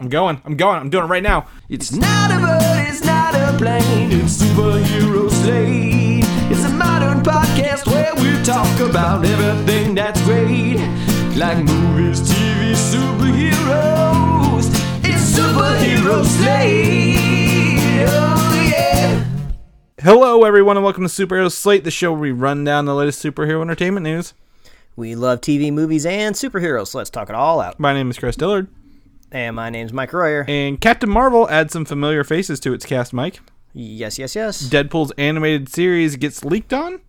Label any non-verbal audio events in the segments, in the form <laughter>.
I'm going. I'm going. I'm doing it right now. It's not a bird, it's not a plane, it's superhero slate. It's a modern podcast where we talk about everything that's great, like movies, TV, superheroes. It's superhero slate. Oh yeah. Hello, everyone, and welcome to Superhero Slate, the show where we run down the latest superhero entertainment news. We love TV, movies, and superheroes, so let's talk it all out. My name is Chris Dillard, And my name's Mike Royer. and Captain Marvel adds some familiar faces to its cast. Mike, Yes, yes, yes. Deadpool's animated series gets leaked on.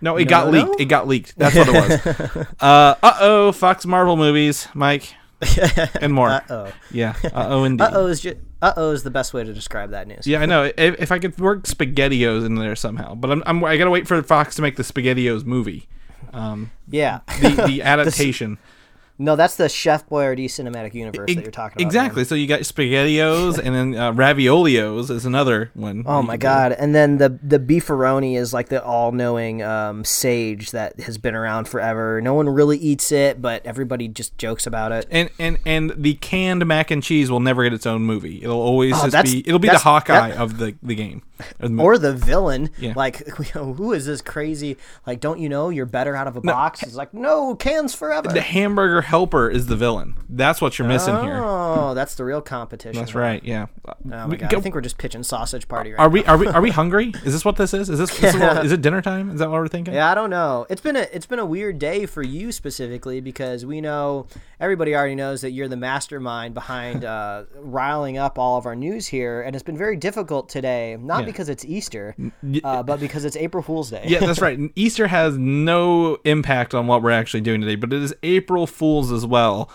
No, it No, got no, leaked. It got leaked. That's what it was. <laughs> uh oh, Fox Marvel movies, Mike, <laughs> and more. Uh oh. Yeah. Uh oh, indeed. <laughs> Uh oh is uh oh is the best way to describe that news. Yeah, I know. If, if I could work SpaghettiOs in there somehow, but I'm, I'm I gotta wait for Fox to make the SpaghettiOs movie, um, Yeah. the the adaptation. No, that's the Chef Boyardee cinematic universe that you're talking about. exactly. man. So you got SpaghettiOs, and then uh, Raviolios is another one. Oh my could do. god! And then the the beefaroni is like the all-knowing um, sage that has been around forever. No one really eats it, but everybody just jokes about it. And and and the canned mac and cheese will never get its own movie. It'll always Oh, just be it'll be the Hawkeye that- of the the game. <laughs> Or the- villain, Yeah. like <laughs> who is this crazy? Like, don't you know you're better out of a box? It's like no cans forever. the hamburger helper is the villain. That's what you're missing here. Oh, that's the real competition. That's right. Yeah. Oh my We- god! go- I think we're just pitching sausage party right are we are we are we hungry? Is this what this is? Is this, this is, what- <laughs> is it dinner time? Is that what we're thinking? Yeah, I don't know. It's been a it's been a weird day for you specifically because we know everybody already knows that you're the mastermind behind uh, riling up all of our news here, and it's been very difficult today. Not Yeah. Because it's Easter, uh, but because it's April Fool's Day. Yeah, that's right. <laughs> Easter has no impact on what we're actually doing today, but it is April Fools as well.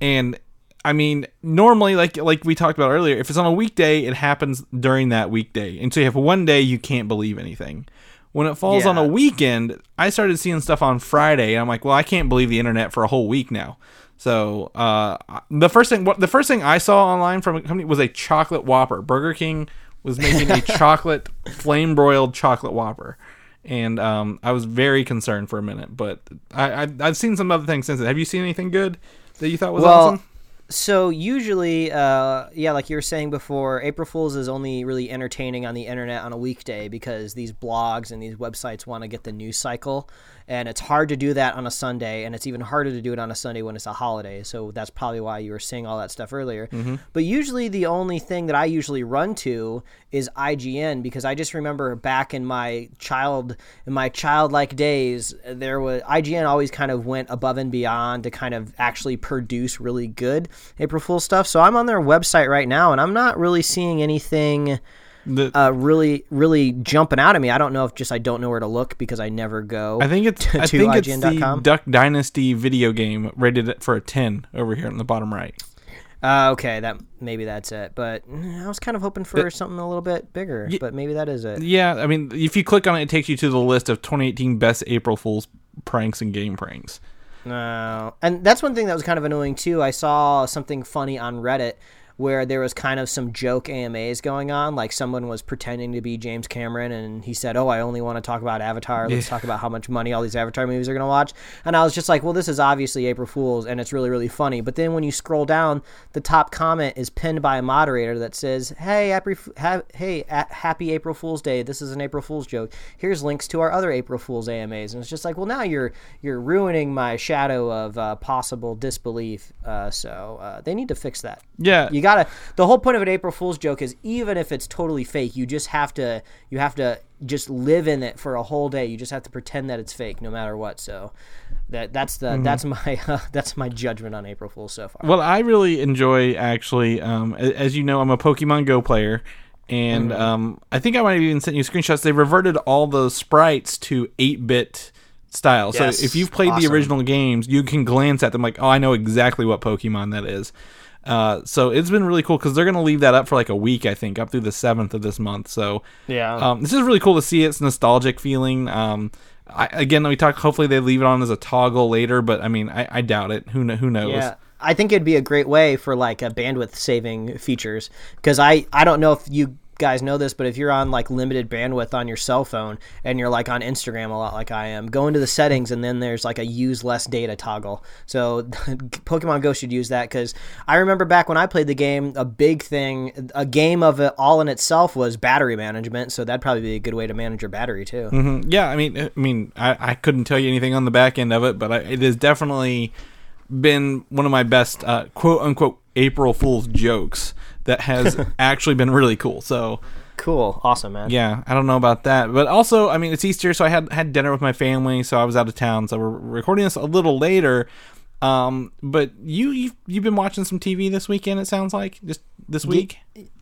And I mean, normally, like like we talked about earlier, if it's on a weekday, it happens during that weekday, and so you have one day you can't believe anything. When it falls on a weekend, I started seeing stuff on Friday, and I'm like, well, I can't believe the internet for a whole week now. So uh, the first thing, what the first thing I saw online from a company was a chocolate Whopper. Burger King was making a chocolate flame broiled chocolate Whopper, and um, I was very concerned for a minute. But I, I I've seen some other things since then. Have you seen anything good that you thought was Well, awesome? So usually, uh, yeah, like you were saying before, April Fools is only really entertaining on the internet on a weekday because these blogs and these websites want to get the news cycle, and it's hard to do that on a Sunday, and it's even harder to do it on a Sunday when it's a holiday. So that's probably why you were seeing all that stuff earlier. Mm-hmm. But usually, the only thing that I usually run to is IGN because I just remember back in my child in my childlike days, there was IGN always kind of went above and beyond to kind of actually produce really good April Fool stuff. So I'm on their website right now, and I'm not really seeing anything The, uh, really, really jumping out at me. I don't know if just I don't know where to look because I never go. I think it's <laughs> to I think it's the IGN.com. Duck Dynasty video game rated for a ten over here in the bottom right. Uh, okay, that maybe that's it. But mm, I was kind of hoping for something a little bit bigger. but maybe that is it. Yeah, I mean, if you click on it, it takes you to the list of 2018 best April Fools pranks and game pranks. No, and that's one thing that was kind of annoying too. I saw something funny on Reddit where there was kind of some joke AMAs going on. Like someone was pretending to be James Cameron, and he said, "Oh, I only want to talk about Avatar. Let's talk about how much money all these Avatar movies are going to watch." And I was just like, "Well, this is obviously April Fools, and it's really, really funny." But then when you scroll down, the top comment is pinned by a moderator that says, "Hey, happy, ha- hey, a- happy April Fool's Day. This is an April Fool's joke. Here's links to our other April Fool's AMAs." And it's just like, well, now you're you're ruining my shadow of uh, possible disbelief. Uh, so uh, they need to fix that. Yeah, You gotta. The whole point of an April Fool's joke is even if it's totally fake, you just have to. You have to just live in it for a whole day. You just have to pretend that it's fake, no matter what. So that that's the that's my <laughs> uh, that's my judgment on April Fool's so far. Well, I really enjoy actually. Um, as you know, I'm a Pokemon Go player, and um, I think I might have even sent you screenshots. They reverted all those sprites to 8-bit style. Yes, so if you've played the original games, you can glance at them like, oh, I know exactly what Pokemon that is. Uh, so it's been really cool because they're going to leave that up for like a week, I think, up through the seventh of this month. So Yeah. um, this is really cool to see. It's nostalgic feeling. Um, I, again, we talked. Hopefully, they leave it on as a toggle later, but I mean, I, I doubt it. Who kn- who knows? Yeah. I think it'd be a great way for like a bandwidth saving features because I I don't know if you guys know this, but if you're on like limited bandwidth on your cell phone and you're like on Instagram a lot, like I am, go into the settings and then there's like a use less data toggle. So <laughs> Pokemon Go should use that because I remember back when I played the game, a big thing, a game of it all in itself was battery management. So that'd probably be a good way to manage your battery too. Mm-hmm. Yeah, I mean, I mean, I, I couldn't tell you anything on the back end of it, but I, it has definitely been one of my best uh, quote unquote April Fool's jokes that has <laughs> actually been really cool. So Cool, awesome, man. yeah, I don't know about that, but also, I mean, it's Easter, so I had had dinner with my family, so I was out of town, so we're recording this a little later. Um, but you you've, you've been watching some TV this weekend. It sounds like just this week.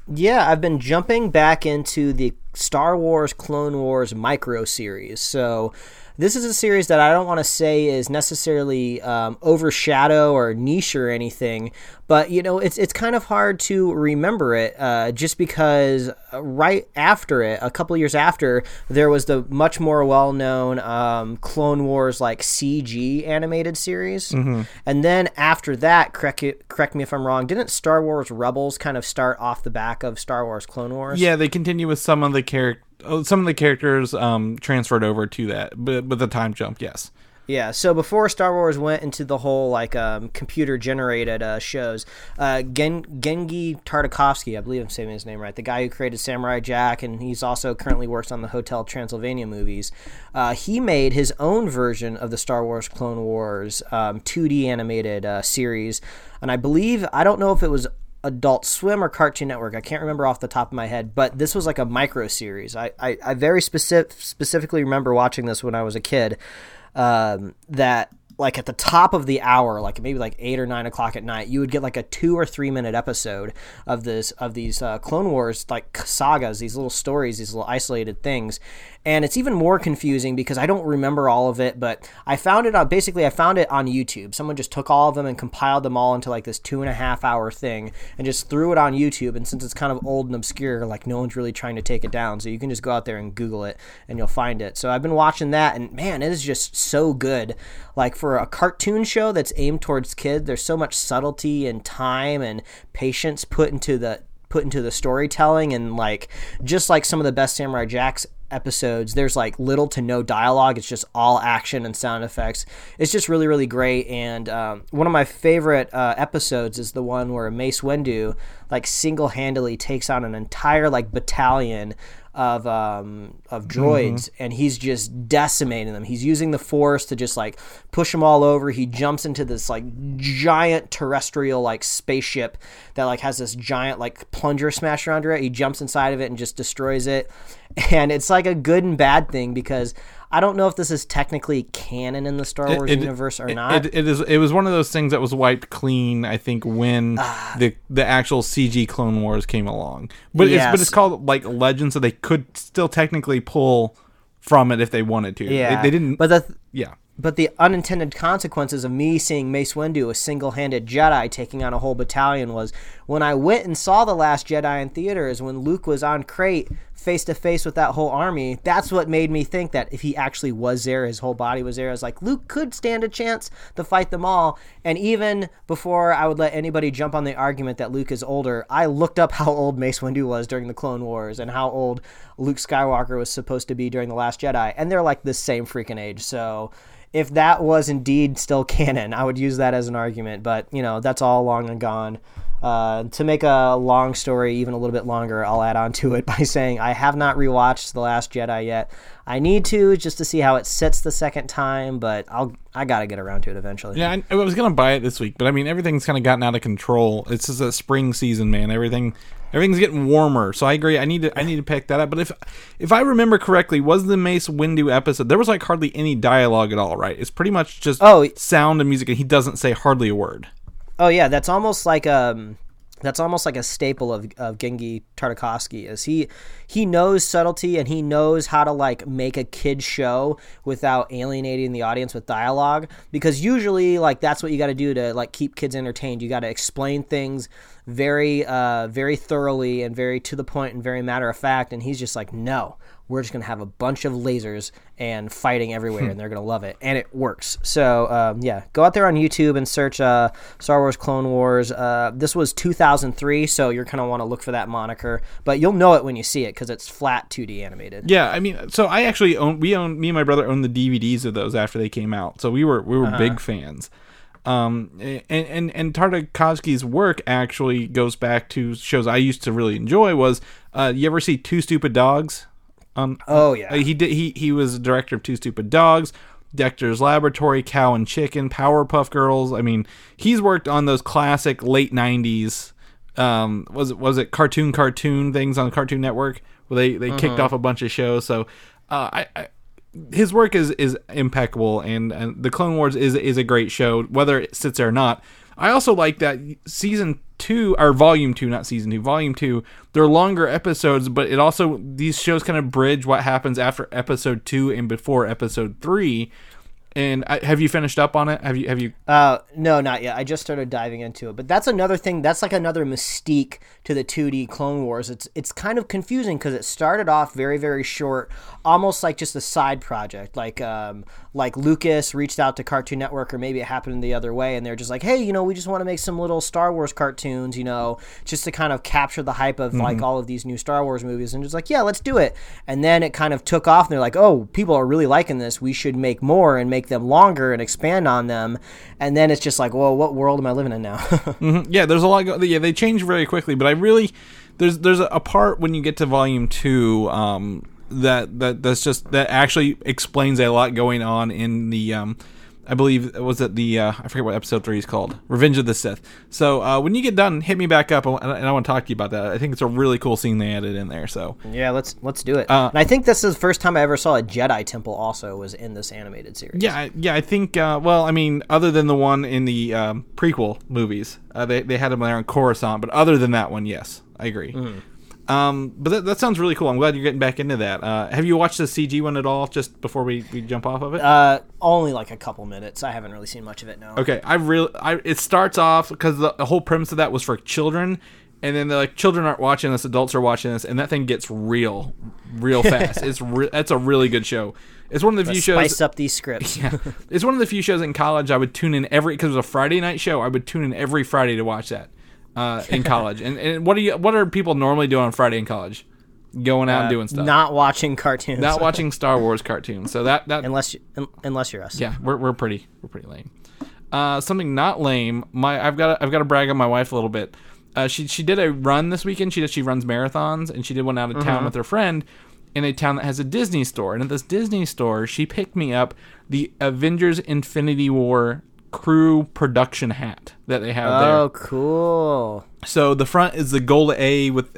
Yeah, I've been jumping back into the Star Wars Clone Wars micro series. So, this is a series that I don't want to say is necessarily um, overshadow or niche or anything, but you know, it's it's kind of hard to remember it uh, just because uh, right after it, a couple years after, there was the much more well known um, Clone Wars like CG animated series, and then after that, correct correct me if I'm wrong, didn't Star Wars Rebels kind of start off the back of Star Wars Clone Wars? Yeah, they continue with some of the character. Oh, some of the characters um, transferred over to that, but with the time jump, yes. Yeah, so before Star Wars went into the whole like um, computer generated uh, shows, uh, Gen- Genndy Tartakovsky, I believe I'm saying his name right, the guy who created Samurai Jack, and he's also currently works on the Hotel Transylvania movies. Uh, he made his own version of the Star Wars Clone Wars um, 2D animated uh, series, and I believe I don't know if it was Adult Swim or Cartoon Network. I can't remember off the top of my head, but this was like a micro series. I, I, I very specific, specifically remember watching this when I was a kid. Um, that like at the top of the hour, like maybe like eight or nine o'clock at night, you would get like a two or three minute episode of this of these uh, Clone Wars like sagas, these little stories, these little isolated things, and it's even more confusing because I don't remember all of it. But I found it on basically I found it on YouTube. Someone just took all of them and compiled them all into like this two and a half hour thing and just threw it on YouTube. And since it's kind of old and obscure, like no one's really trying to take it down, so you can just go out there and Google it and you'll find it. So I've been watching that, and man, it is just so good. Like for a cartoon show that's aimed towards kids, there's so much subtlety and time and patience put into the put into the storytelling and like just like some of the best Samurai Jacks episodes there's like little to no dialogue it's just all action and sound effects it's just really really great and um, one of my favorite uh, episodes is the one where mace windu like single-handedly takes on an entire like battalion of um, of droids, and he's just decimating them. He's using the force to just like push them all over. He jumps into this like giant terrestrial like spaceship that like has this giant like plunger smasher under it. He jumps inside of it and just destroys it. And it's like a good and bad thing because I don't know if this is technically canon in the Star Wars It- universe or it- not. It, it is. It was one of those things that was wiped clean. I think when Ah. the the actual CG Clone Wars came along, but it's but it's called like Legends, so they could still technically pull from it if they wanted to. yeah, they, they didn't. But the th- yeah, But the unintended consequences of me seeing Mace Windu, a single-handed Jedi, taking on a whole battalion was when I went and saw The Last Jedi in theaters, when Luke was on Crait face to face with that whole army, that's what made me think that if he actually was there, his whole body was there, I was like, Luke could stand a chance to fight them all. And even before I would let anybody jump on the argument that Luke is older, I looked up how old Mace Windu was during the Clone Wars and how old Luke Skywalker was supposed to be during The Last Jedi, and they're like the same freaking age. So if that was indeed still canon, I would use that as an argument. But you know, that's all long and gone. Uh, to make a long story even a little bit longer, I'll add on to it <laughs> by saying I have not rewatched The Last Jedi yet. I need to just to see how it sits the second time, but I'll I gotta get around to it eventually. yeah. I, I was gonna buy it this week, but I mean everything's kind of gotten out of control. It's just a spring season, man. Everything. Everything's getting warmer, so I agree. I need to I need to pick that up. But if if I remember correctly, was the Mace Windu episode there was like hardly any dialogue at all, right? It's pretty much just Oh. sound and music, and he doesn't say hardly a word. Oh yeah, that's almost like um that's almost like a staple of, of Genndy Tartakovsky is he he knows subtlety and he knows how to like make a kid show without alienating the audience with dialogue because usually like that's what you got to do to like keep kids entertained. You got to explain things very, uh, very thoroughly and very to the point and very matter of fact. And he's just like, no, we're just gonna have a bunch of lasers and fighting everywhere, and they're gonna love it, and it works. So um, yeah, go out there on YouTube and search uh, Star Wars Clone Wars. Uh, this was 2003, so you're gonna want to look for that moniker, but you'll know it when you see it because it's flat 2D animated. Yeah, I mean, so I actually own we own me and my brother owned the DVDs of those after they came out, so we were we were big fans. Um, and and and Tartakovsky's work actually goes back to shows I used to really enjoy. Was uh, you ever see Two Stupid Dogs? Um, Oh yeah, he did. He he was director of Two Stupid Dogs, Dexter's Laboratory, Cow and Chicken, Powerpuff Girls. I mean, he's worked on those classic late '90s. Um, was it was it cartoon cartoon things on Cartoon Network where they they kicked off a bunch of shows. So, uh, I, I his work is is impeccable, and, and the Clone Wars is is a great show, whether it sits there or not. I also like that season two or volume two, not season two, volume two. They're longer episodes, but it also these shows kind of bridge what happens after episode two and before episode three. And I, have you finished up on it? Have you have you? Uh, no, not yet. I just started diving into it, but that's another thing. That's like another mystique to the 2D Clone Wars. It's it's kind of confusing because it started off very very short, almost like just a side project. Like um like Lucas reached out to Cartoon Network, or maybe it happened the other way, and they're just like, hey, you know, we just want to make some little Star Wars cartoons, you know, just to kind of capture the hype of like all of these new Star Wars movies, and just like, yeah, let's do it. And then it kind of took off, and they're like, oh, people are really liking this. We should make more and make them longer and expand on them. And then it's just like, well, what world am I living in now? <laughs> Yeah, there's a lot. Go- yeah, they change very quickly, but I really there's there's a part when you get to volume two um, that that that's just that actually explains a lot going on in the um, I believe was it the uh, I forget what episode three is called Revenge of the Sith. So uh, when you get done, hit me back up and and I want to talk to you about that. I think it's a really cool scene they added in there. So yeah, let's let's do it. Uh, and I think this is the first time I ever saw a Jedi temple. Also, was in this animated series. Yeah, I- yeah, I think. Uh, well, I mean, other than the one in the um, prequel movies, uh, they they had them there in Coruscant. But other than that one, yes, I agree. Mm-hmm. Um, but that, that sounds really cool. I'm glad you're getting back into that. Uh, have you watched the CG one at all? Just before we, we jump off of it. Uh, only like a couple minutes. I haven't really seen much of it. No. Okay, I really, I it starts off because the, the whole premise of that was for children, and then they're like, children aren't watching this, adults are watching this, and that thing gets real, real <laughs> fast. it's re- that's a really good show. It's one of the few shows. Spice up these scripts. <laughs> Yeah, it's one of the few shows in college I would tune in every because it was a Friday night show. I would tune in every Friday to watch that uh, in college. and, and what do you? What are people normally doing on Friday in college? Going out and doing stuff, not, watching cartoons. Not <laughs> watching Star Wars cartoons. So that that unless you, un- unless you're us. yeah, we're, we're pretty we're pretty lame. Uh, something not lame. My I've got I've got to brag on my wife a little bit. Uh, she she did a run this weekend. She does she runs marathons and she did one out of town with her friend in a town that has a Disney store. And at this Disney store, she picked me up the Avengers Infinity War crew production hat that they have there. Oh, cool. So the front is the gold A with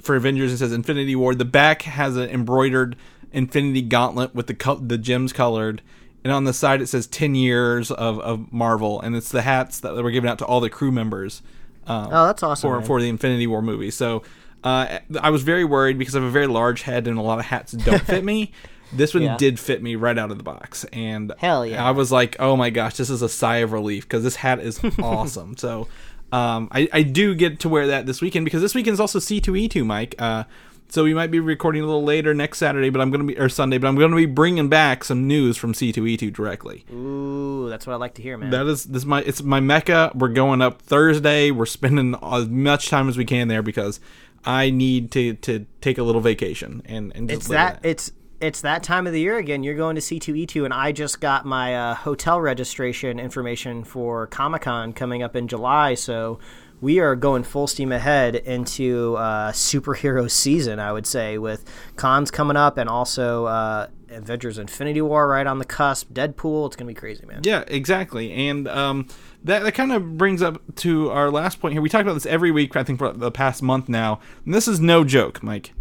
for Avengers. It says Infinity War. The back has an embroidered Infinity Gauntlet with the col- the gems colored, and on the side it says ten years of, of Marvel, and it's the hats that were given out to all the crew members. Um, Oh, that's awesome. for man. for the Infinity War movie. So uh, I was very worried because I have a very large head and a lot of hats don't <laughs> fit me. This one Yeah. did fit me right out of the box, and Hell yeah. I was like, oh my gosh, this is a sigh of relief because this hat is <laughs> awesome. So um, I, I do get to wear that this weekend because this weekend is also C2E2, Mike. Uh, so we might be recording a little later next Saturday, but I'm gonna be or Sunday, but I'm gonna be bringing back some news from C2E2 directly. Ooh, that's what I like to hear, man. That is this is my it's my mecca. We're going up Thursday. We're spending as much time as we can there because I need to to take a little vacation and and it's live that it's it's that time of the year again. You're going to C2E2, and I just got my uh, hotel registration information for Comic Con coming up in July. So we are going full steam ahead into uh, superhero season. I would say with cons coming up, and also uh, Avengers: Infinity War right on the cusp. Deadpool. It's gonna be crazy, man. Yeah, exactly. And um, that that kind of brings up to our last point here. We talk about this every week, I think, for the past month now. And this is no joke, Mike.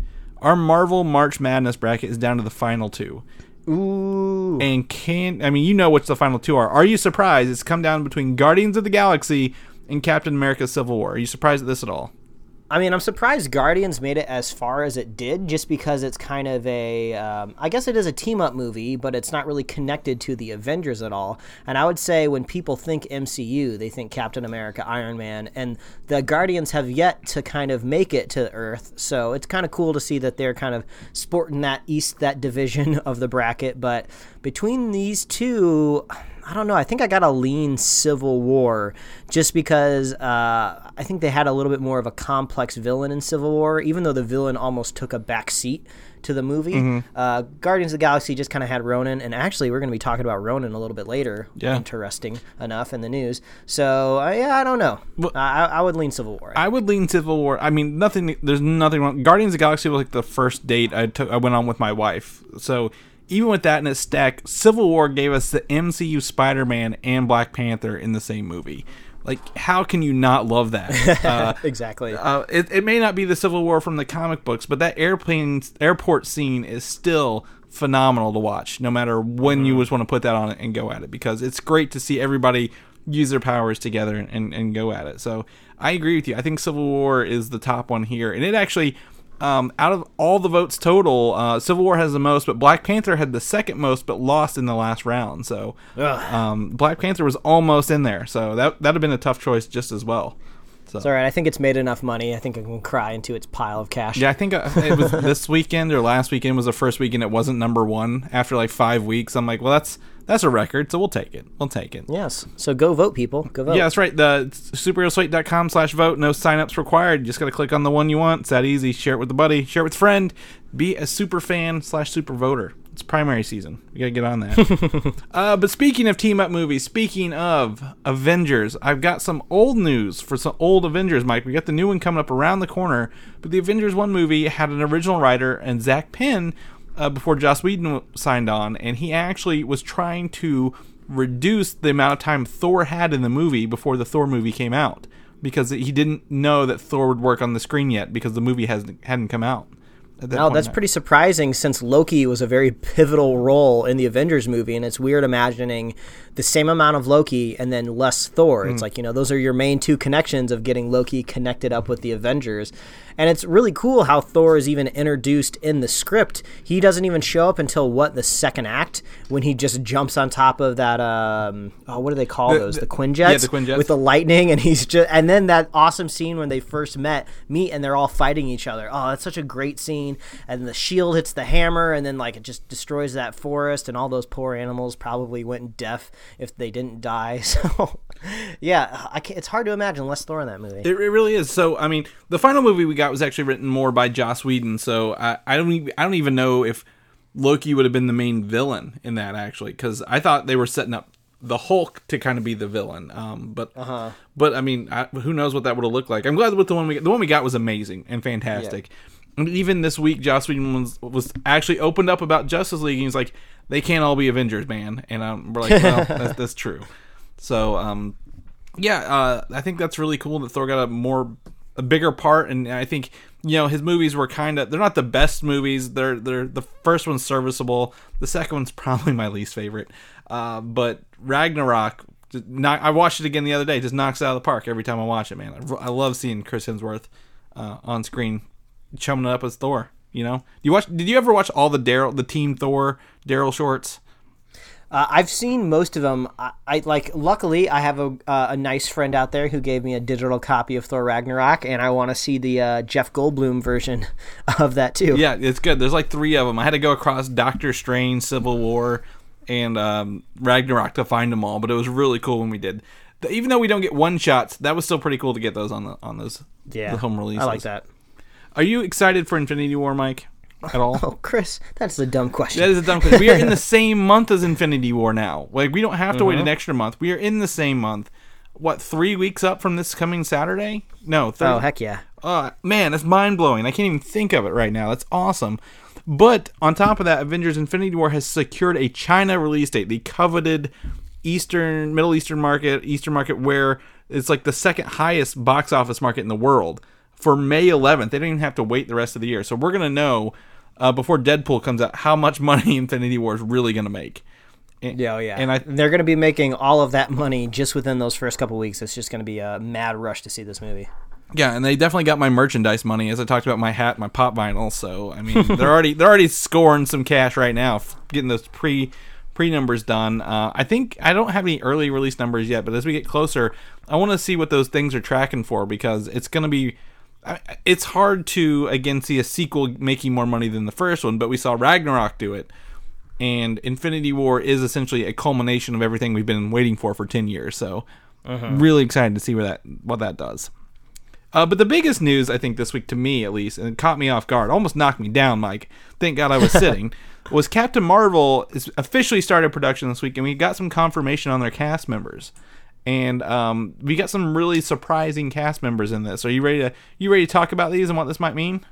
Our Marvel March Madness bracket is down to the final two. Ooh. And can I mean you know which the final two are? Are you surprised? It's come down between Guardians of the Galaxy and Captain America: Civil War. Are you surprised at this at all? I mean, I'm surprised Guardians made it as far as it did, just because it's kind of a, um, I guess it is a team up movie, but it's not really connected to the Avengers at all. And I would say when people think MCU, they think Captain America, Iron Man, and the Guardians have yet to kind of make it to Earth. So it's kind of cool to see that they're kind of sporting that East, that division <laughs> of the bracket. But between these two, I don't know. I think I got a lean Civil War just because uh, I think they had a little bit more of a complex villain in Civil War, even though the villain almost took a back seat to the movie. Mm-hmm. Uh, Guardians of the Galaxy just kind of had Ronan, and actually, we're going to be talking about Ronan a little bit later. Yeah. Interesting enough in the news. So, uh, yeah, I don't know. I, I would lean Civil War. I would lean Civil War. I mean, nothing. There's nothing wrong. Guardians of the Galaxy was like the first date I took. I went on with my wife. So even with that in its stack, Civil War gave us the MCU Spider-Man and Black Panther in the same movie. Like, how can you not love that? <laughs> Uh, exactly. uh, it, it may not be the Civil War from the comic books, but that airplane airport scene is still phenomenal to watch. No matter when you just want to put that on it and go at it, because it's great to see everybody use their powers together and, and go at it. So I agree with you. I think Civil War is the top one here, and it actually. Um, out of all the votes total, uh, Civil War has the most, but Black Panther had the second most, but lost in the last round. So, um, Black Panther was almost in there. So that that'd have been a tough choice just as well. It's all right. I think it's made enough money. I think I can cry into its pile of cash. Yeah, I think uh, it was <laughs> this weekend or last weekend was the first weekend it wasn't number one after like five weeks. I'm like, well, that's that's a record, so we'll take it. We'll take it. Yes. So go vote, people. Go vote. Yeah, that's right. The superheroslate.com slash vote. No signups required. You just got to click on the one you want. It's that easy. Share it with a buddy. Share it with a friend. Be a super fan slash super voter. It's primary season. We got to get on that. <laughs> uh, but speaking of team up movies, speaking of Avengers, I've got some old news for some old Avengers, Mike. We got the new one coming up around the corner. But the Avengers 1 movie had an original writer, and Zak Penn uh, before Joss Whedon signed on, and he actually was trying to reduce the amount of time Thor had in the movie before the Thor movie came out because he didn't know that Thor would work on the screen yet because the movie hasn't hadn't come out. at that that's pretty surprising since Loki was a very pivotal role in the Avengers movie, and it's weird imagining the same amount of Loki and then less Thor. Hmm. It's like, you know, those are your main two connections of getting Loki connected up with the Avengers. And it's really cool how Thor is even introduced in the script. He doesn't even show up until what the second act when he just jumps on top of that um oh what do they call The- those? the- The Quinjets? yeah, the Quinjets. With the lightning and he's just and then that awesome scene when they first met meet and they're all fighting each other oh that's such a great scene and the shield hits the hammer and then like it just destroys that forest and all those poor animals probably went deaf if they didn't die <laughs> so yeah it's hard to imagine less thor in that movie It, it really is. So, I mean, the final movie we got was actually written more by Joss Whedon. So, I, I don't, e- I don't even know if Loki would have been the main villain in that actually, because I thought they were setting up the Hulk to kind of be the villain. Um, but, but I mean, I, who knows what that would have looked like? I'm glad with the one we, the one we got was amazing and fantastic. And even this week, Joss Whedon was, was actually opened up about Justice League. And he's like, they can't all be Avengers, man. And um, we're like, well, <laughs> that's, that's true. So, um, yeah, uh, I think that's really cool that Thor got a more a bigger part, and I think you know his movies were kind of they're not the best movies. They're they're the first one's serviceable. The second one's <laughs> probably my least favorite. Uh, but Ragnarok, knock, I watched it again the other day. Just knocks out of the park every time I watch it, man. I, I love seeing Chris Hemsworth uh, on screen chumming it up as Thor. You know, you watch? Did you ever watch all the Daryl, the Team Thor Daryl shorts? Uh, I've seen most of them. I, I like. Luckily, I have a uh, a nice friend out there who gave me a digital copy of Thor Ragnarok, and I want to see the uh, Jeff Goldblum version <laughs> of that too. Yeah, it's good. There's like three of them. I had to go across Doctor Strange, Civil War, and um, Ragnarok to find them all, but it was really cool when we did. The- Even though we don't get one shots, that was still pretty cool to get those on the on those yeah. the home releases. I like that. Are you excited for Infinity War, Mike? At all? Oh, Chris, that's a dumb question. That is a dumb question. We are in the <laughs> same month as Infinity War now. Like we don't have to Uh-huh. wait an extra month. We are in the same month. What three weeks up from this coming Saturday? No, thir- oh heck yeah. uh, man, that's mind blowing. I can't even think of it right now. That's awesome. But on top of that, Avengers Infinity War has secured a China release date, the coveted Eastern, Middle Eastern market, Eastern market, where it's like the second highest box office market in the world for May 11th. They don't even have to wait the rest of the year. So we're going to know uh, before Deadpool comes out how much <laughs> money Infinity War is really going to make. And- Yeah, oh, yeah. And I, they're going to be making all of that money just within those first couple weeks. It's just going to be a mad rush to see this movie. Yeah, and they definitely got my merchandise money as I talked about my hat, my pop vinyl. So I mean, <laughs> they're already they're already scoring some cash right now, getting those pre pre numbers done. Uh, I think I don't have any early release numbers yet, but as we get closer, I want to see what those things are tracking for because it's going to be. It's hard to again see a sequel making more money than the first one, but we saw Ragnarok do it, and Infinity War is essentially a culmination of everything we've been waiting for for ten years. So, really excited to see where that what that does. Uh, but the biggest news, I think, this week to me at least, and it caught me off guard, almost knocked me down, Mike. Thank God I was sitting. <laughs> was Captain Marvel is officially started production this week, and we got some confirmation on their cast members, and um, we got some really surprising cast members in this. Are you ready to you ready to talk about these and what this might mean?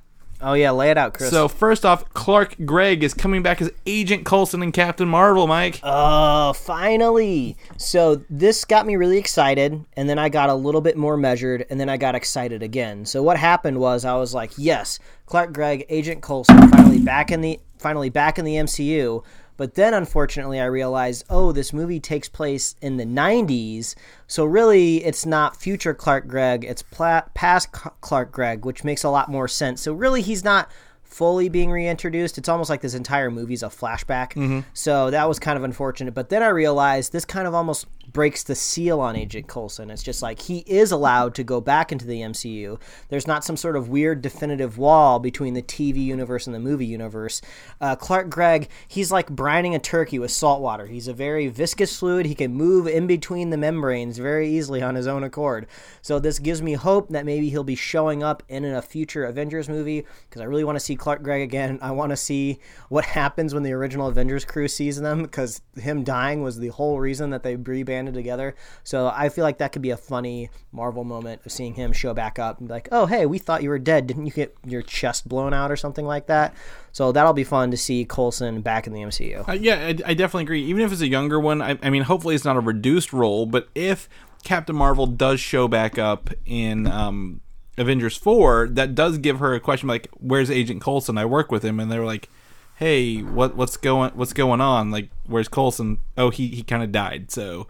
Oh yeah, lay it out, Chris. So first off, Clark Gregg is coming back as Agent Coulson in Captain Marvel, Mike. Oh, finally. So this got me really excited, and then I got a little bit more measured, and then I got excited again. So what happened was I was like, yes, Clark Gregg, Agent Coulson, finally back in the finally back in the MCU. But then, unfortunately, I realized, oh, this movie takes place in the 90s. So, really, it's not future Clark Gregg, it's pla- past Clark Gregg, which makes a lot more sense. So, really, he's not fully being reintroduced. It's almost like this entire movie's a flashback. Mm-hmm. So that was kind of unfortunate. But then I realized this kind of almost breaks the seal on Agent Coulson. It's just like he is allowed to go back into the MCU. There's not some sort of weird definitive wall between the TV universe and the movie universe. Uh, Clark Gregg, he's like brining a turkey with salt water. He's a very viscous fluid. He can move in between the membranes very easily on his own accord. So this gives me hope that maybe he'll be showing up in a future Avengers movie because I really want to see Clark Gregg again. I want to see what happens when the original Avengers crew sees them because him dying was the whole reason that they rebanded together. So I feel like that could be a funny Marvel moment of seeing him show back up and be like, "Oh, hey, we thought you were dead. Didn't you get your chest blown out or something like that?" So that'll be fun to see Coulson back in the MCU. Uh, yeah, I, I definitely agree. Even if it's a younger one, I, I mean, hopefully it's not a reduced role. But if Captain Marvel does show back up in um, Avengers Four, that does give her a question like, "Where's Agent Coulson? I work with him," and they're like, "Hey, what what's going what's going on? Like, where's Coulson? Oh, he he kind of died." So,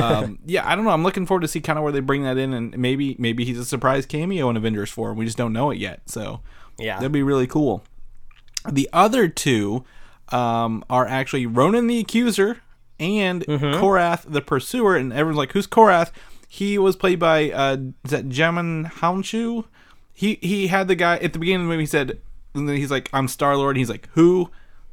um, <laughs> yeah, I don't know. I'm looking forward to see kind of where they bring that in, and maybe maybe he's a surprise cameo in Avengers Four, and we just don't know it yet. So, Yeah. that'd be really cool. The other two um, are actually Ronan the Accuser and Korath the Pursuer, and everyone's like, "Who's Korath?" He was played by uh, is that Djimon Hounsou? He he had the guy at the beginning of the movie. He said, and then he's like, "I'm Star Lord." He's like, "Who?"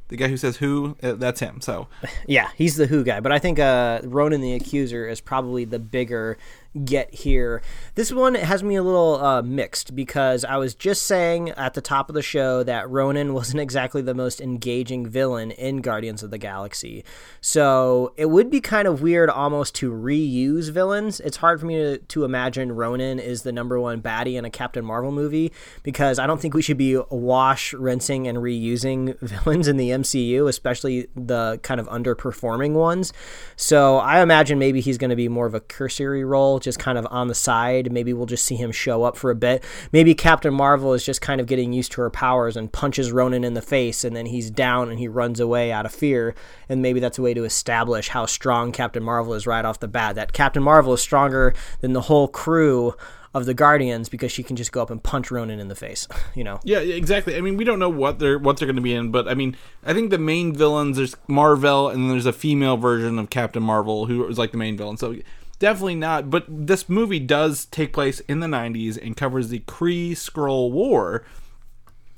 The guy who says "Who?" Uh, that's him. So <laughs> Yeah, he's the Who guy, but I think uh, Ronan the Accuser is probably the bigger get here. This one has me a little uh, mixed because I was just saying at the top of the show that Ronan <laughs> wasn't exactly the most engaging villain in Guardians of the Galaxy. So it would be kind of weird almost to reuse villains. It's hard for me to, to imagine Ronan is the number one baddie in a Captain Marvel movie because I don't think we should be wash, rinsing, and reusing <laughs> villains in the MCU, especially the kind of underperforming ones. So I imagine maybe he's going to be more of a cursory role, just kind of on the side. Maybe we'll just see him show up for a bit. Maybe Captain Marvel is just kind of getting used to her powers and punches Ronan in the face, and then he's down and he runs away out of fear. And maybe that's a way to establish how strong Captain Marvel is right off the bat. That Captain Marvel is stronger than the whole crew of the Guardians because she can just go up and punch Ronan in the face. <laughs> You know. Yeah, exactly. I mean, we don't know what they're what they're going to be in, but I mean, I think the main villains there's Marvel, and then there's a female version of Captain Marvel who is like the main villain. So definitely not. But this movie does take place in the '90s and covers the Kree Skrull War,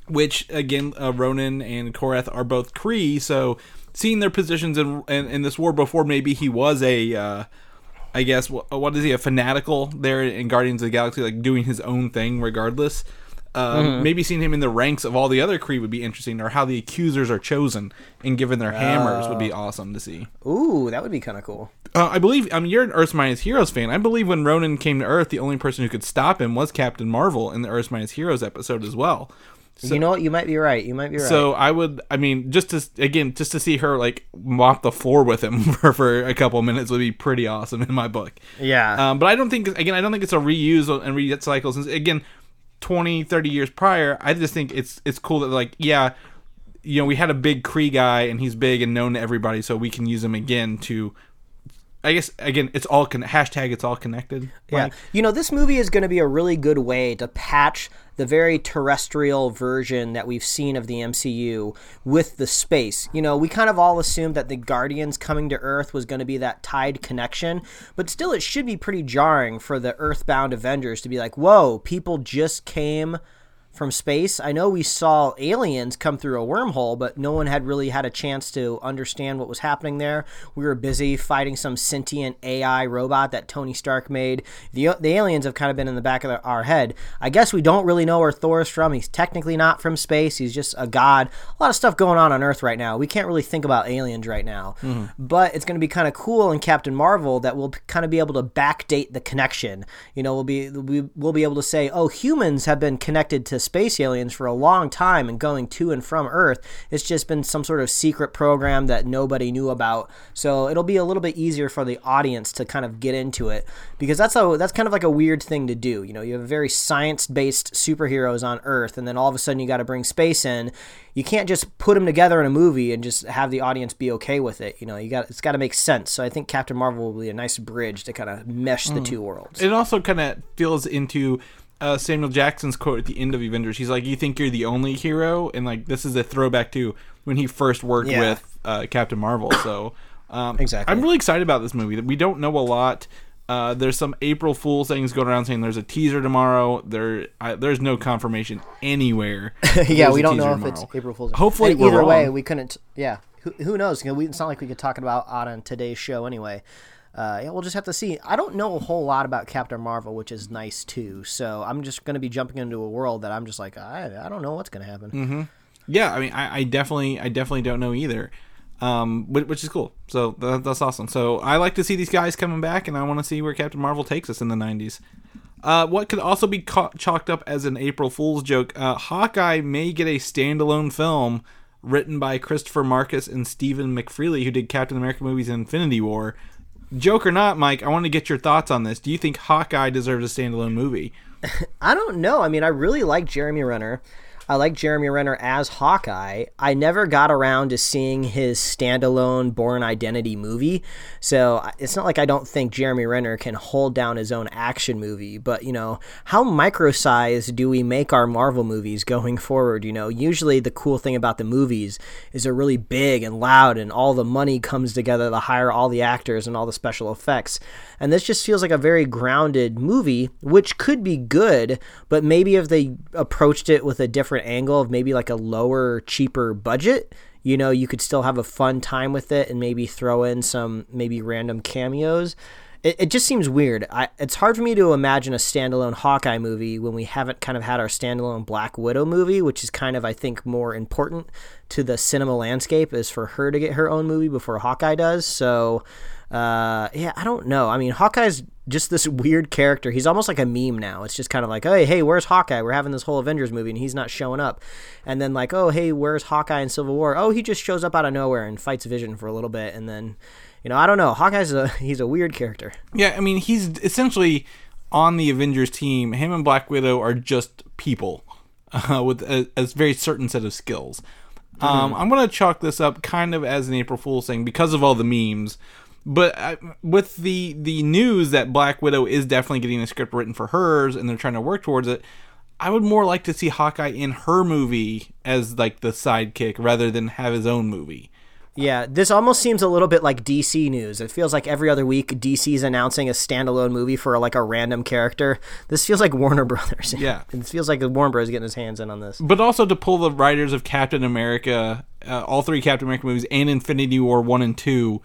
which again, uh, Ronan and Korath are both Kree. So seeing their positions in in, in this war before, maybe he was a. Uh, I guess what is he a fanatical there in Guardians of the Galaxy, like doing his own thing regardless. Um, Maybe seeing him in the ranks of all the other Kree would be interesting, or how the accusers are chosen and given their hammers would be awesome to see. Ooh, that would be kind of cool. Uh, I believe, I mean, you're an Earth's Mightiest Heroes fan. I believe when Ronan came to Earth, the only person who could stop him was Captain Marvel in the Earth's Mightiest Heroes episode as well. you know what? You might be right. You might be right. So I would, I mean, just to again, just to see her like mop the floor with him <laughs> for, for a couple minutes would be pretty awesome in my book. yeah. Um, but I don't think again I don't think it's a reuse and recycle since again 20 30 years prior I just think it's it's cool that like yeah you know we had a big Kree guy and he's big and known to everybody so we can use him again to I guess again, it's all con- hashtag. It's all connected. Yeah. You know, this movie is going to be a really good way to patch the very terrestrial version that we've seen of the MCU with the space. You know, we kind of all assumed that the Guardians coming to Earth was going to be that tied connection, but still, it should be pretty jarring for the Earthbound Avengers to be like, whoa, people just came from space. I know we saw aliens come through a wormhole, but no one had really had a chance to understand what was happening there. We were busy fighting some sentient AI robot that Tony Stark made. The, the aliens have kind of been in the back of the, our head. I guess we don't really know where Thor is from. He's technically not from space, he's just a god. A lot of stuff going on on Earth right now. We can't really think about aliens right now. Mm-hmm. But it's going to be kind of cool in Captain Marvel that we'll kind of be able to backdate the connection. You know, we'll be we, we'll be able to say, "Oh, humans have been connected to space aliens for a long time and going to and from Earth. It's just been some sort of secret program that nobody knew about. So it'll be a little bit easier for the audience to kind of get into it because that's a that's kind of like a weird thing to do. You know, you have very science-based superheroes on Earth, and then all of a sudden you got to bring space in. You can't just put them together in a movie and just have the audience be okay with it. You know, you got it's got to make sense. So I think Captain Marvel will be a nice bridge to kind of mesh the hmm. two worlds. It also kind of feels into uh, Samuel Jackson's quote at the end of Avengers. He's like, "You think you're the only hero?" And like, this is a throwback to when he first worked Yeah. with uh, Captain Marvel. So, um, Exactly. I'm really excited about this movie. We don't know a lot. Uh, there's some April Fool things going around saying there's a teaser tomorrow. There, I, there's no confirmation anywhere. <laughs> yeah, we don't know if tomorrow. it's April Fool's. Hopefully either way, we couldn't. Yeah, who, who knows? You know, we, it's not like we could talk about it on today's show anyway. Uh, yeah, we'll just have to see. I don't know a whole lot about Captain Marvel, which is nice too. So I'm just going to be jumping into a world that I'm just like, I, I don't know what's going to happen. Mm-hmm. Yeah, I mean, I, I definitely, I definitely don't know either, um, which, which is cool. So that, that's awesome. So I like to see these guys coming back, and I want to see where Captain Marvel takes us in the '90s. Uh, what could also be ca- chalked up as an April Fool's joke? Uh, Hawkeye may get a standalone film written by Christopher Marcus and Stephen McFeely, who did Captain America movies and Infinity War. Joke or not, Mike, I want to get your thoughts on this. Do you think Hawkeye deserves a standalone movie? <laughs> I don't know. I mean, I really like Jeremy Renner. I like Jeremy Renner as Hawkeye. I never got around to seeing his standalone Bourne Identity movie. So it's not like I don't think Jeremy Renner can hold down his own action movie. But, you know, how micro-sized do we make our Marvel movies going forward? You know, usually the cool thing about the movies is they're really big and loud and all the money comes together to hire all the actors and all the special effects. And this just feels like a very grounded movie, which could be good, but maybe if they approached it with a different angle of maybe like a lower, cheaper budget, you know, you could still have a fun time with it and maybe throw in some maybe random cameos. It, it just seems weird. I, it's hard for me to imagine a standalone Hawkeye movie when we haven't kind of had our standalone Black Widow movie, which is kind of, I think, more important to the cinema landscape, is for her to get her own movie before Hawkeye does. So, uh, yeah, I don't know. I mean, Hawkeye's just this weird character. He's almost like a meme now. It's just kind of like, hey, hey, where's Hawkeye? We're having this whole Avengers movie and he's not showing up. And then like, oh, hey, where's Hawkeye in Civil War? Oh, he just shows up out of nowhere and fights Vision for a little bit, and then, you know, I don't know. Hawkeye's a <laughs> he's a weird character. Yeah, I mean, he's essentially on the Avengers team. Him and Black Widow are just people <laughs> uh, with a, a very certain set of skills. Um, I'm going to chalk this up kind of as an April Fool's thing because of all the memes. But I, with the the news that Black Widow is definitely getting a script written for hers and they're trying to work towards it, I would more like to see Hawkeye in her movie as like the sidekick rather than have his own movie. Yeah, this almost seems a little bit like DC news. It feels like every other week DC's announcing a standalone movie for like a random character. This feels like <laughs> Warner Brothers. Yeah. <laughs> it feels like Warner Bros. getting his hands in on this. but also to pull the writers of Captain America, uh, all three Captain America movies, and Infinity War one and two,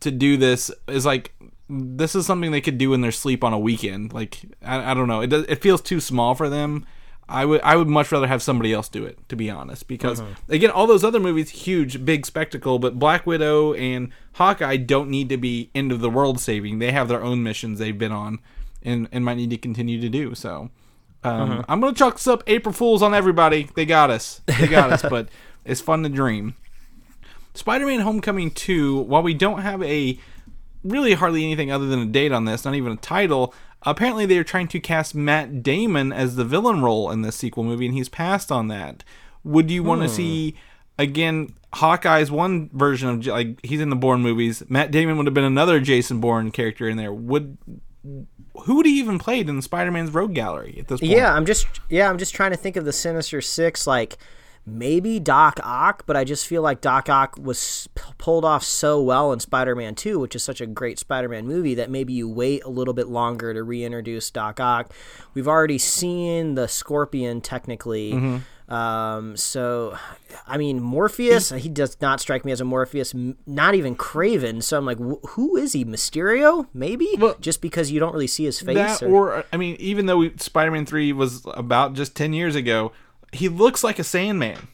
to do this is like this is something they could do in their sleep on a weekend. Like I, I don't know, it does, it feels too small for them. I would I would much rather have somebody else do it, to be honest, because again, all those other movies, huge, big spectacle, but Black Widow and Hawkeye don't need to be end of the world saving. They have their own missions they've been on, and and might need to continue to do so. Um, I'm gonna chalk this up April Fools on everybody. They got us. They got us. But it's fun to dream. Spider-Man: Homecoming 2. While we don't have a really hardly anything other than a date on this, not even a title. Apparently, they are trying to cast Matt Damon as the villain role in this sequel movie, and he's passed on that. Would you want to hmm. see again, Hawkeye's one version of like he's in the Bourne movies. Matt Damon would have been another Jason Bourne character in there. Would who would he even played in Spider-Man's Rogue Gallery at this point? Yeah, I'm just yeah, I'm just trying to think of the Sinister Six. Like maybe Doc Ock, but I just feel like Doc Ock was p- pulled off so well in Spider-Man 2, which is such a great Spider-Man movie that maybe you wait a little bit longer to reintroduce Doc Ock. We've already seen the Scorpion technically. Um, so, I mean, Morbius, he does not strike me as a Morbius, m- not even Kraven. So I'm like, wh- who is he? Mysterio? Maybe? Well, just because you don't really see his face? that or- or I mean, even though Spider-Man three was about just ten years ago, he looks like a Sandman.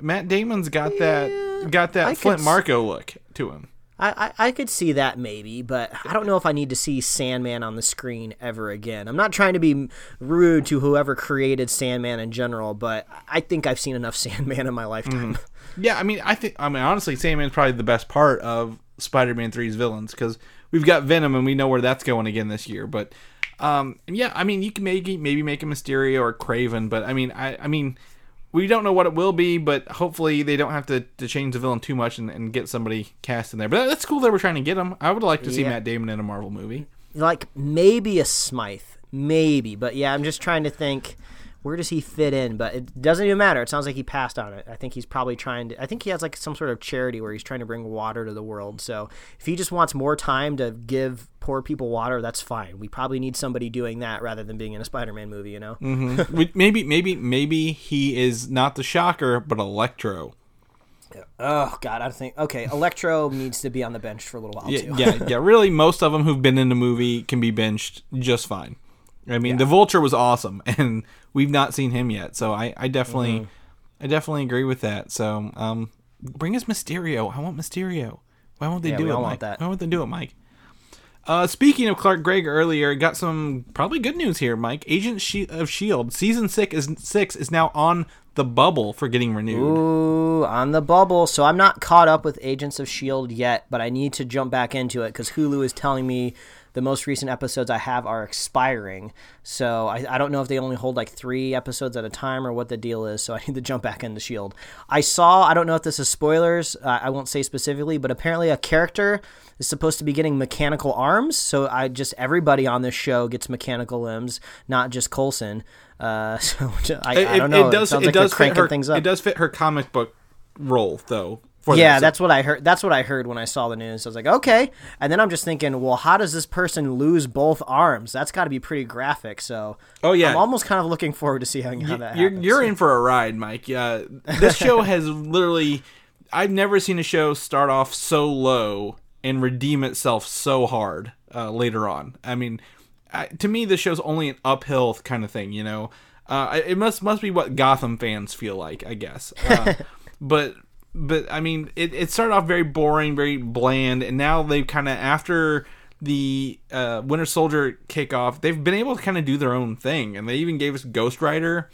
Matt Damon's got that got that I Flint s- Marko look to him. I, I, I could see that maybe, but I don't know if I need to see Sandman on the screen ever again. I'm not trying to be rude to whoever created Sandman in general, but I think I've seen enough <laughs> Sandman in my lifetime. Mm-hmm. Yeah, I mean, I think I mean honestly, Sandman's probably the best part of Spider-Man 3's villains because we've got Venom and we know where that's going again this year. But um, yeah, I mean, you can maybe maybe make a Mysterio or Kraven, but I mean, I I mean, we don't know what it will be, but hopefully they don't have to, to change the villain too much and, and get somebody cast in there. But that's cool that we're trying to get him. I would like to see Yeah. Matt Damon in a Marvel movie. like maybe a Smythe, maybe, but yeah, I'm just trying to think where does he fit in. But it doesn't even matter. It sounds like he passed on it. I think he's probably trying to. I think he has like some sort of charity where he's trying to bring water to the world. So if he just wants more time to give poor people water, that's fine. We probably need somebody doing that rather than being in a Spider-Man movie. You know. Mm-hmm. <laughs> We- maybe maybe maybe he is not the Shocker, but Electro. Oh God, I think okay. Electro needs to be on the bench for a little while Yeah, too. yeah, <laughs> yeah. Really, most of them who've been in the movie can be benched just fine. I mean, the Vulture was awesome, <laughs> and we've not seen him yet, so I, I definitely, Mm-hmm. I definitely agree with that. So, um, bring us Mysterio. I want Mysterio. Why won't they Yeah, do it, Mike? want that. Why won't they do it, Mike? Uh, speaking of Clark Gregg earlier, got some probably good news here, Mike. Agent She- of Shield season six is six is now on the bubble for getting renewed. Ooh, on the bubble. So I'm not caught up with Agents of Shield yet, but I need to jump back into it because Hulu is telling me the most recent episodes I have are expiring. So I, I don't know if they only hold like three episodes at a time or what the deal is. So I need to jump back into Shield. I saw. I don't know if this is spoilers. Uh, I won't say specifically, but apparently a character is supposed to be getting mechanical arms. So I just everybody on this show gets mechanical limbs, not just Coulson. Uh, <laughs> so I, I don't know. It, does. sounds It like does fit her. things up. It does fit her comic book role, though. Yeah, that. So- that's what I heard. That's what I heard when I saw the news. I was like, okay. And then I'm just thinking, well, how does this person lose both arms? That's got to be pretty graphic. So, Oh, yeah. I'm almost kind of looking forward to see how, that you're happens. you're in for a ride, Mike. Yeah, this <laughs> show has literally. I've never seen a show start off so low and redeem itself so hard uh, later on. I mean, I, to me, this show's only an uphill kind of thing. You know, uh, it must must be what Gotham fans feel like, I guess. Uh, <laughs> but but I mean, it, it started off very boring, very bland, and now they've kind of after the uh, Winter Soldier kickoff, they've been able to kind of do their own thing, and they even gave us Ghost Rider.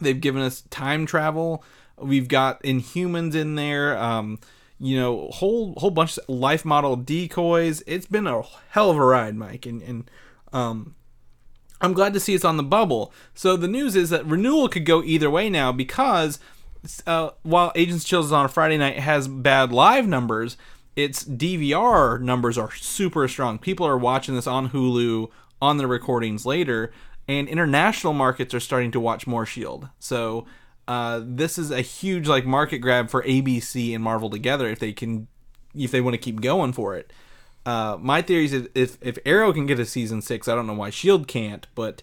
They've given us time travel. We've got Inhumans in there. Um, you know, whole whole bunch of life model decoys. It's been a hell of a ride, Mike, and and um, I'm glad to see it's on the bubble. So the news is that renewal could go either way now because uh, while Agents of Shield is on a Friday night, has bad live numbers. Its DVR numbers are super strong. People are watching this on Hulu on the recordings later, and international markets are starting to watch more Shield. So uh, this is a huge like market grab for ABC and Marvel together if they can if they want to keep going for it. Uh, my theory is if if Arrow can get a season six, I don't know why Shield can't. But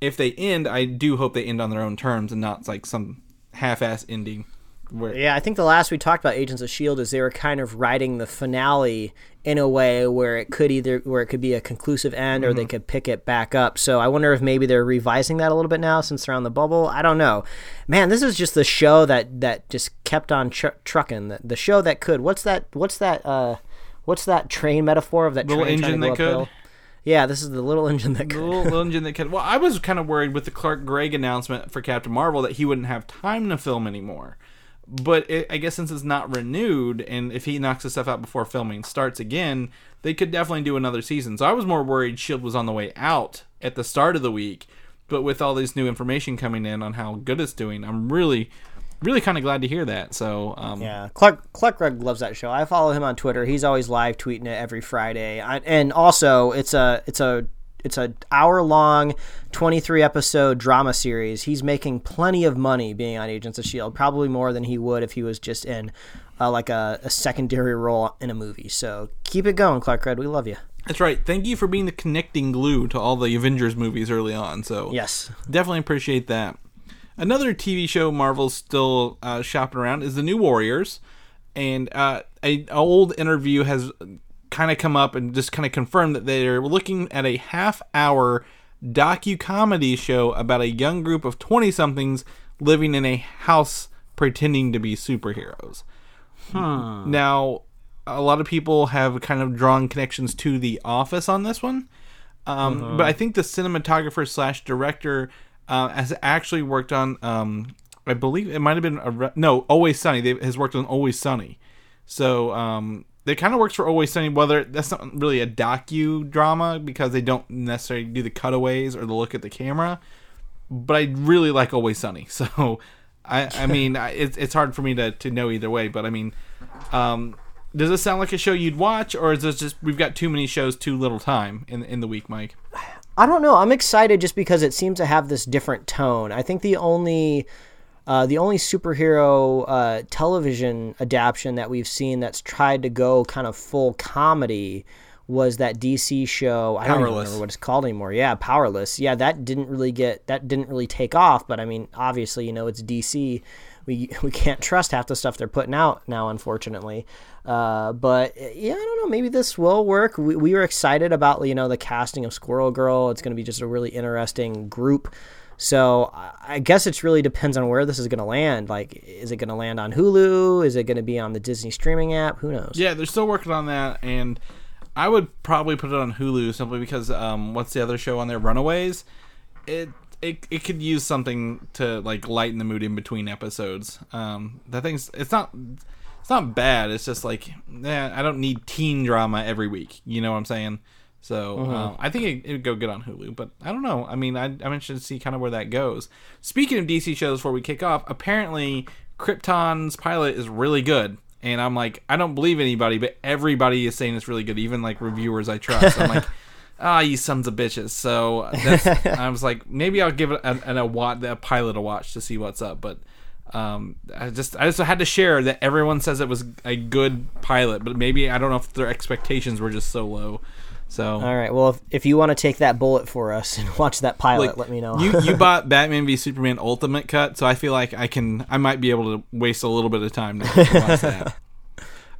if they end, I do hope they end on their own terms and not like some half-ass ending. Where, Yeah, I think the last we talked about Agents of Shield is they were kind of writing the finale in a way where it could either where it could be a conclusive end or they could pick it back up. So I wonder if maybe they're revising that a little bit now since they're on the bubble. I don't know. Man, this is just the show that that just kept on tr- trucking. The, the show that could. What's that? What's that? Uh, what's that train metaphor of that Little engine that could? uphill? Yeah, this is the little engine that could. little, little <laughs> engine that could. Well, I was kind of worried with the Clark Gregg announcement for Captain Marvel that he wouldn't have time to film anymore. But it, I guess since it's not renewed, and if he knocks the stuff out before filming starts again, they could definitely do another season. So I was more worried Shield was on the way out at the start of the week. But with all this new information coming in on how good it's doing, I'm really, really kind of glad to hear that. So um, Yeah, Clark Clark Gregg loves that show. I follow him on Twitter. He's always live tweeting it every Friday. I, and also, it's a it's a it's a hour long, twenty three episode drama series. He's making plenty of money being on Agents of Shield, probably more than he would if he was just in uh, like a, a secondary role in a movie. So keep it going, Clark Gregg. We love you. that's right. Thank you for being the connecting glue to all the Avengers movies early on. So Yes. definitely appreciate that. Another TV show Marvel's still uh, shopping around is the New Warriors, and uh, a a old interview has kind of come up and just kind of confirmed that they're looking at a half hour docu comedy show about a young group of twenty somethings living in a house pretending to be superheroes. Now, a lot of people have kind of drawn connections to The Office on this one, um, but I think the cinematographer slash director uh, has actually worked on. Um, I believe it might have been a re- no Always Sunny. They has worked on Always Sunny, so um, it kind of works for Always Sunny. Whether that's not really a docu drama because they don't necessarily do the cutaways or the look at the camera, but I really like Always Sunny. <laughs> So, I I <laughs> mean, I, it's it's hard for me to to know either way. But I mean, um, does this sound like a show you'd watch, or is this just we've got too many shows, too little time in in the week, Mike? <sighs> <sighs> I don't know. I'm excited just because it seems to have this different tone. I think the only uh, the only superhero uh, television adaptation that we've seen that's tried to go kind of full comedy was that DC show. I don't even remember what it's called anymore. Yeah, Powerless. Yeah, that didn't really get that didn't really take off. But I mean, obviously, you know, it's DC. We <laughs> we can't trust half the stuff they're putting out now, unfortunately. Uh, but yeah, I don't know. Maybe this will work. We, we were excited about you know the casting of Squirrel Girl. It's going to be just a really interesting group. So I- guess it really depends on where this is going to land. Like, is it going to land on Hulu? Is it going to be on the Disney streaming app? Who knows? Yeah, they're still working on that, and I would probably put it on Hulu simply because um, what's the other show on there? Runaways. It it it could use something to like lighten the mood in between episodes. Um, that thing's it's not it's not bad. It's just like eh, I don't need teen drama every week. You know what I'm saying? So um, I think it, it would go good on Hulu, but I don't know. I mean, I, I'm interested to see kind of where that goes. Speaking of DC shows, before we kick off, apparently Krypton's pilot is really good, and I'm like, I don't believe anybody, but everybody is saying it's really good, even like reviewers I trust. I'm like, <laughs> ah, you sons of bitches. So that's, <laughs> I was like, maybe I'll give it a, a, a, wat- a pilot a watch to see what's up, but. Um, I just I just had to share that everyone says it was a good pilot, but maybe I don't know if their expectations were just so low. So All right. Well, if, if you want to take that bullet for us and <laughs> watch that pilot, like, let me know. you you <laughs> bought Batman v Superman Ultimate Cut, so I feel like I can I might be able to waste a little bit of time to watch that.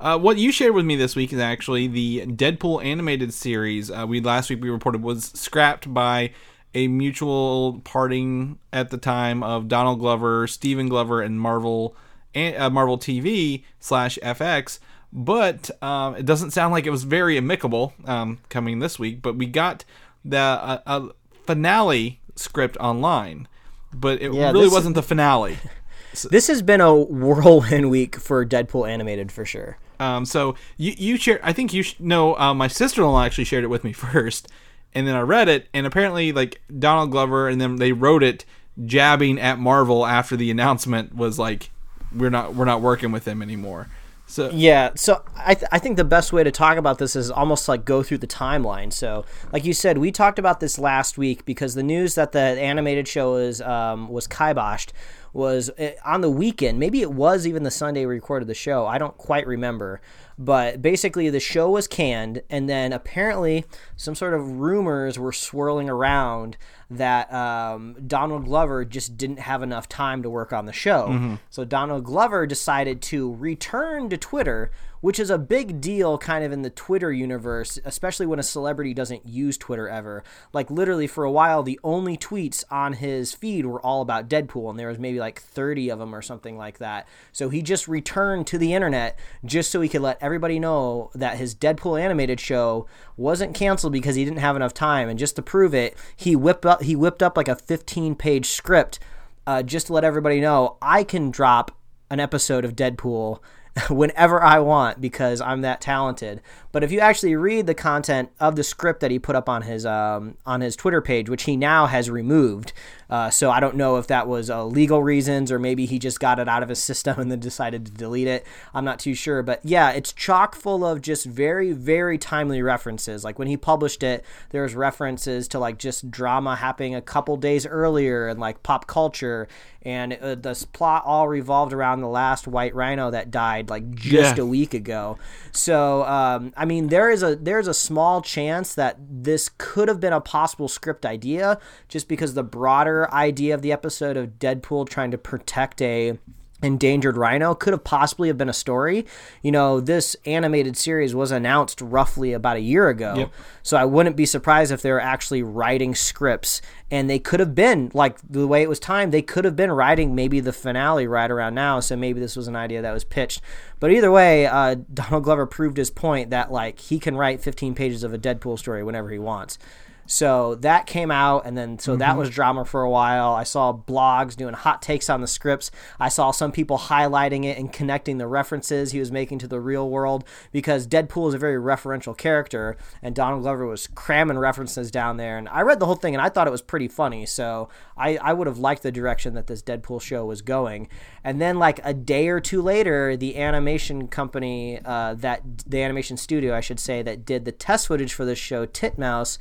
Uh, what you shared with me this week is actually the Deadpool animated series. Uh, we last week we reported was scrapped by a mutual parting at the time of Donald Glover, Stephen Glover, and Marvel and uh, Marvel TV slash FX. But um, it doesn't sound like it was very amicable um, coming this week. But we got the uh, uh, finale script online, but it Yeah, really wasn't the finale. <laughs> this has been a whirlwind week for Deadpool animated for sure. Um, so you you shared. I think you sh-. Uh, my sister in law actually shared it with me <laughs> first, and then I read it, and apparently like Donald Glover, and then they wrote it jabbing at Marvel after the announcement was like, we're not we're not working with them anymore. So Yeah, so I, th- I think the best way to talk about this is almost like go through the timeline. So, like you said, we talked about this last week because the news that the animated show is um, was kiboshed was uh, on the weekend. Maybe it was even the Sunday we recorded the show. I don't quite remember. But basically, the show was canned, and then apparently some sort of rumors were swirling around that um, Donald Glover just didn't have enough time to work on the show. So Donald Glover decided to return to Twitter, which is a big deal kind of in the Twitter universe, especially when a celebrity doesn't use Twitter ever. Like literally for a while, the only tweets on his feed were all about Deadpool, and there was maybe like 30 of them or something like that. So he just returned to the internet just so he could let everybody know that his Deadpool animated show wasn't canceled because he didn't have enough time. And just to prove it, he whipped up he whipped up like a 15 page script uh, just to let everybody know I can drop an episode of Deadpool <laughs> whenever I want because I'm that talented. But if you actually read the content of the script that he put up on his um, on his Twitter page, which he now has removed, Uh, so I don't know if that was uh, legal reasons or maybe he just got it out of his <laughs> system and then decided to delete it. I'm not too sure, but yeah, it's chock full of just very, very timely references. Like when he published it, there's references to like just drama happening a couple days earlier and like pop culture and uh, this plot all revolved around the last white rhino that died like just Yeah. a week ago. So um, I mean, there is a there's a small chance that this could have been a possible script idea, just because the broader idea of the episode of Deadpool trying to protect a endangered rhino could have possibly have been a story. You know, this animated series was announced roughly about a year ago. Yep. So I wouldn't be surprised if they were actually writing scripts and they could have been like the way it was timed, they could have been writing maybe the finale right around now. So maybe this was an idea that was pitched. But either way, uh, <laughs> Donald Glover proved his point that like he can write 15 pages of a Deadpool story whenever he wants. So that came out, and then so that was drama for a while. I saw blogs doing hot takes on the scripts. I saw some people highlighting it and connecting the references he was making to the real world because Deadpool is a very referential character, and Donald Glover was cramming references down there. And I read the whole thing, and I thought it was pretty funny. So I, I would have liked the direction that this Deadpool show was going. And then, like a day or two later, the animation company uh, that the animation studio, I should say, that did the test footage for this show, Titmouse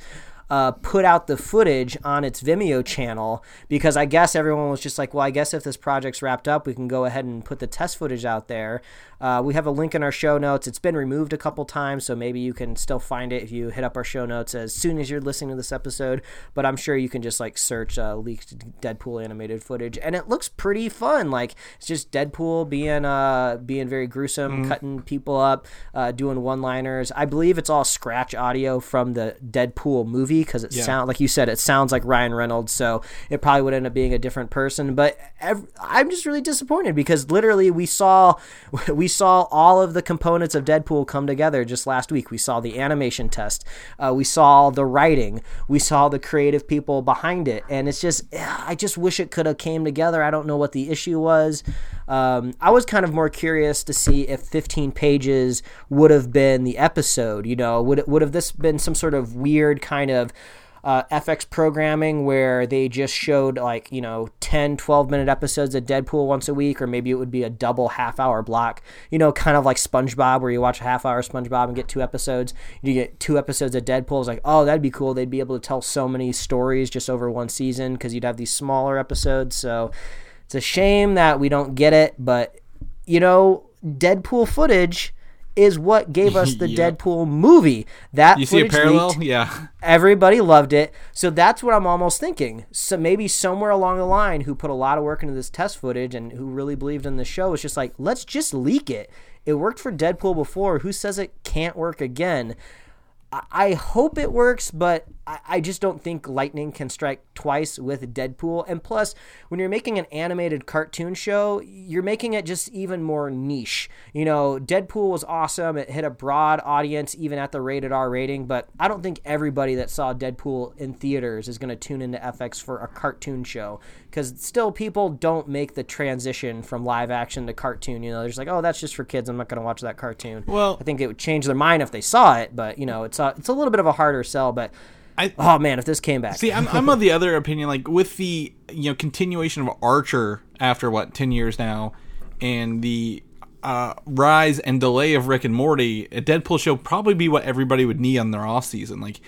uh, put out the footage on its Vimeo channel because I guess everyone was just like, well, I guess if this project's wrapped up, we can go ahead and put the test footage out there. Uh, we have a link in our show notes. It's been removed a couple times, so maybe you can still find it if you hit up our show notes as soon as you're listening to this episode. But I'm sure you can just like search uh, leaked Deadpool animated footage, and it looks pretty fun. Like it's just Deadpool being uh being very gruesome, cutting people up, uh, doing one-liners. I believe it's all scratch audio from the Deadpool movie because it Yeah. sound like you said it sounds like Ryan Reynolds, so it probably would end up being a different person. But ev- I'm just really disappointed because literally we saw <laughs> we saw all of the components of Deadpool come together just last week. We saw the animation test, uh, we saw the writing, we saw the creative people behind it, and it's just I just wish it could have came together. I don't know what the issue was. Um, I was kind of more curious to see if 15 pages would have been the episode. You know, would would have this been some sort of weird kind of uh, FX programming where they just showed like, you know, 10, 12 minute episodes of Deadpool once a week, or maybe it would be a double half hour block, you know, kind of like SpongeBob where you watch a half hour SpongeBob and get two episodes. You get two episodes of Deadpool. It's like, oh, that'd be cool. They'd be able to tell so many stories just over one season because you'd have these smaller episodes. So it's a shame that we don't get it, but, you know, Deadpool footage. Is what gave us the <laughs> Yep. Deadpool movie. That You see a parallel? leaked Yeah. everybody loved it. So that's what I'm almost thinking. So maybe somewhere along the line, who put a lot of work into this test footage and who really believed in the show was just like, let's just leak it. It worked for Deadpool before. Who says it can't work again? I- I hope it works, but I- I just don't think lightning can strike twice with Deadpool. And plus, when you're making an animated cartoon show, you're making it just even more niche. You know, Deadpool was awesome. It hit a broad audience, even at the rated R rating, but I don't think everybody that saw Deadpool in theaters is going to tune into FX for a cartoon show. Because still, people don't make the transition from live action to cartoon. You know, they're just like, oh, that's just for kids. I'm not going to watch that cartoon. Well- I think it would change their mind if they saw it, but you know, it's a, it's a little bit of a harder sell. But I- oh man, if this came back, See, I'm, I'm of the other opinion. Like with the you know continuation of Archer after what ten years now, and the uh, rise and delay of Rick and Morty, a Deadpool show probably be what everybody would need on their off season. Like,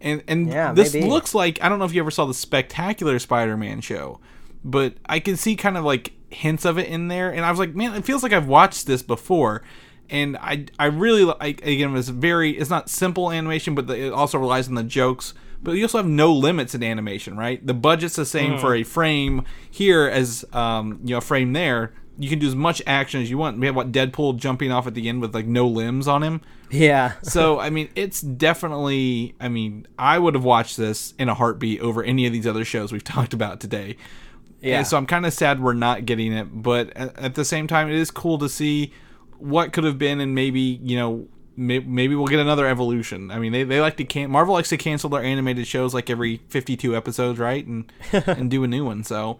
and and Yeah, this maybe. looks like I don't know if you ever saw the Spectacular Spider-Man show, but I can see kind of like hints of it in there, and I was like, man, it feels like I've watched this before. And I, I really like again. It's very, it's not simple animation, but the, it also relies on the jokes. But you also have no limits in animation, right? The budget's the same for a frame here as um, you know a frame there. You can do as much action as you want. We have what Deadpool jumping off at the end with like no limbs on him. yeah, <laughs> So I mean, it's definitely. I mean, I would have watched this in a heartbeat over any of these other shows we've <laughs> talked about today. Yeah. And so I'm kind of sad we're not getting it, but at, at the same time, it is cool to see what could have been, and maybe you know, may, maybe we'll get another evolution. I mean, they, they like to can Marvel likes to cancel their animated shows like every 52 episodes, right, and <laughs> and do a new one. So.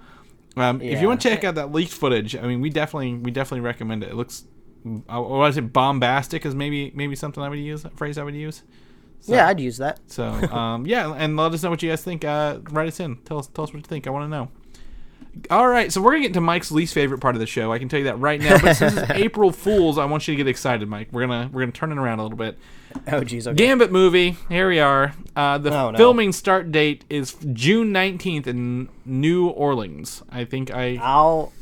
Um, If you want to check out that leaked footage, I mean, we definitely we definitely recommend it. It looks, uh, what is it? Bombastic is maybe maybe something I would use. A phrase I would use. yeah, I'd use that. So, um, yeah, and let us know what you guys think. Uh, write us in. Tell us, tell us what you think. I want to know. All right, so we're gonna get to Mike's least favorite part of the show. I can tell you that right now. But since it's <laughs> April Fools, I want you to get excited, Mike. We're gonna we're gonna turn it around a little bit. Oh, jeez. Okay. Gambit movie. Here we are. Uh, the Oh, no. filming start date is June nineteenth in New Orleans. I think I I'll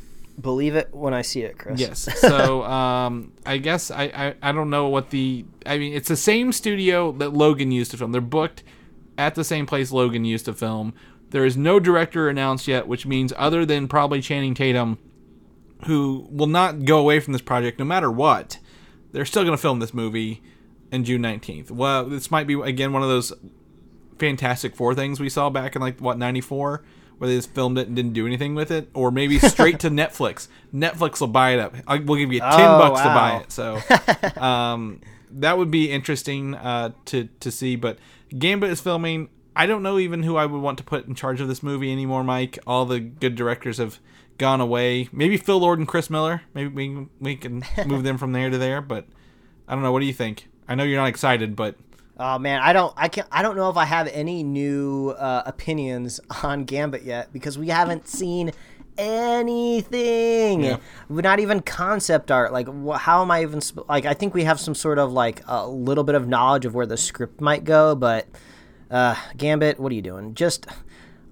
believe it when I see it, Chris. Yes. <laughs> So um, I guess I, I I don't know what the I mean it's the same studio that Logan used to film. They're booked at the same place Logan used to film. There is no director announced yet, which means other than probably Channing Tatum, who will not go away from this project no matter what, they're still going to film this movie in June nineteenth. Well, this might be again one of those Fantastic Four things we saw back in like what '94, where they just filmed it and didn't do anything with it, or maybe <laughs> straight to Netflix. Netflix will buy it up. I, we'll give you ten Oh, bucks to buy it. So, um, that would be interesting uh, to to see. But Gambit is filming. I don't know even who I would want to put in charge of this movie anymore, Mike. All the good directors have gone away. Maybe Phil Lord and Chris Miller. Maybe we we can <laughs> move them from there to there. But I don't know. What do you think? I know you're not excited, but Oh man, I don't, I can, I don't know if I have any new uh, opinions on Gambit yet because we haven't seen anything. Yeah. We're not even concept art. Like, wh- how am I even sp- like? I think we have some sort of like a little bit of knowledge of where the script might go, but uh, Gambit, what are you doing? Just.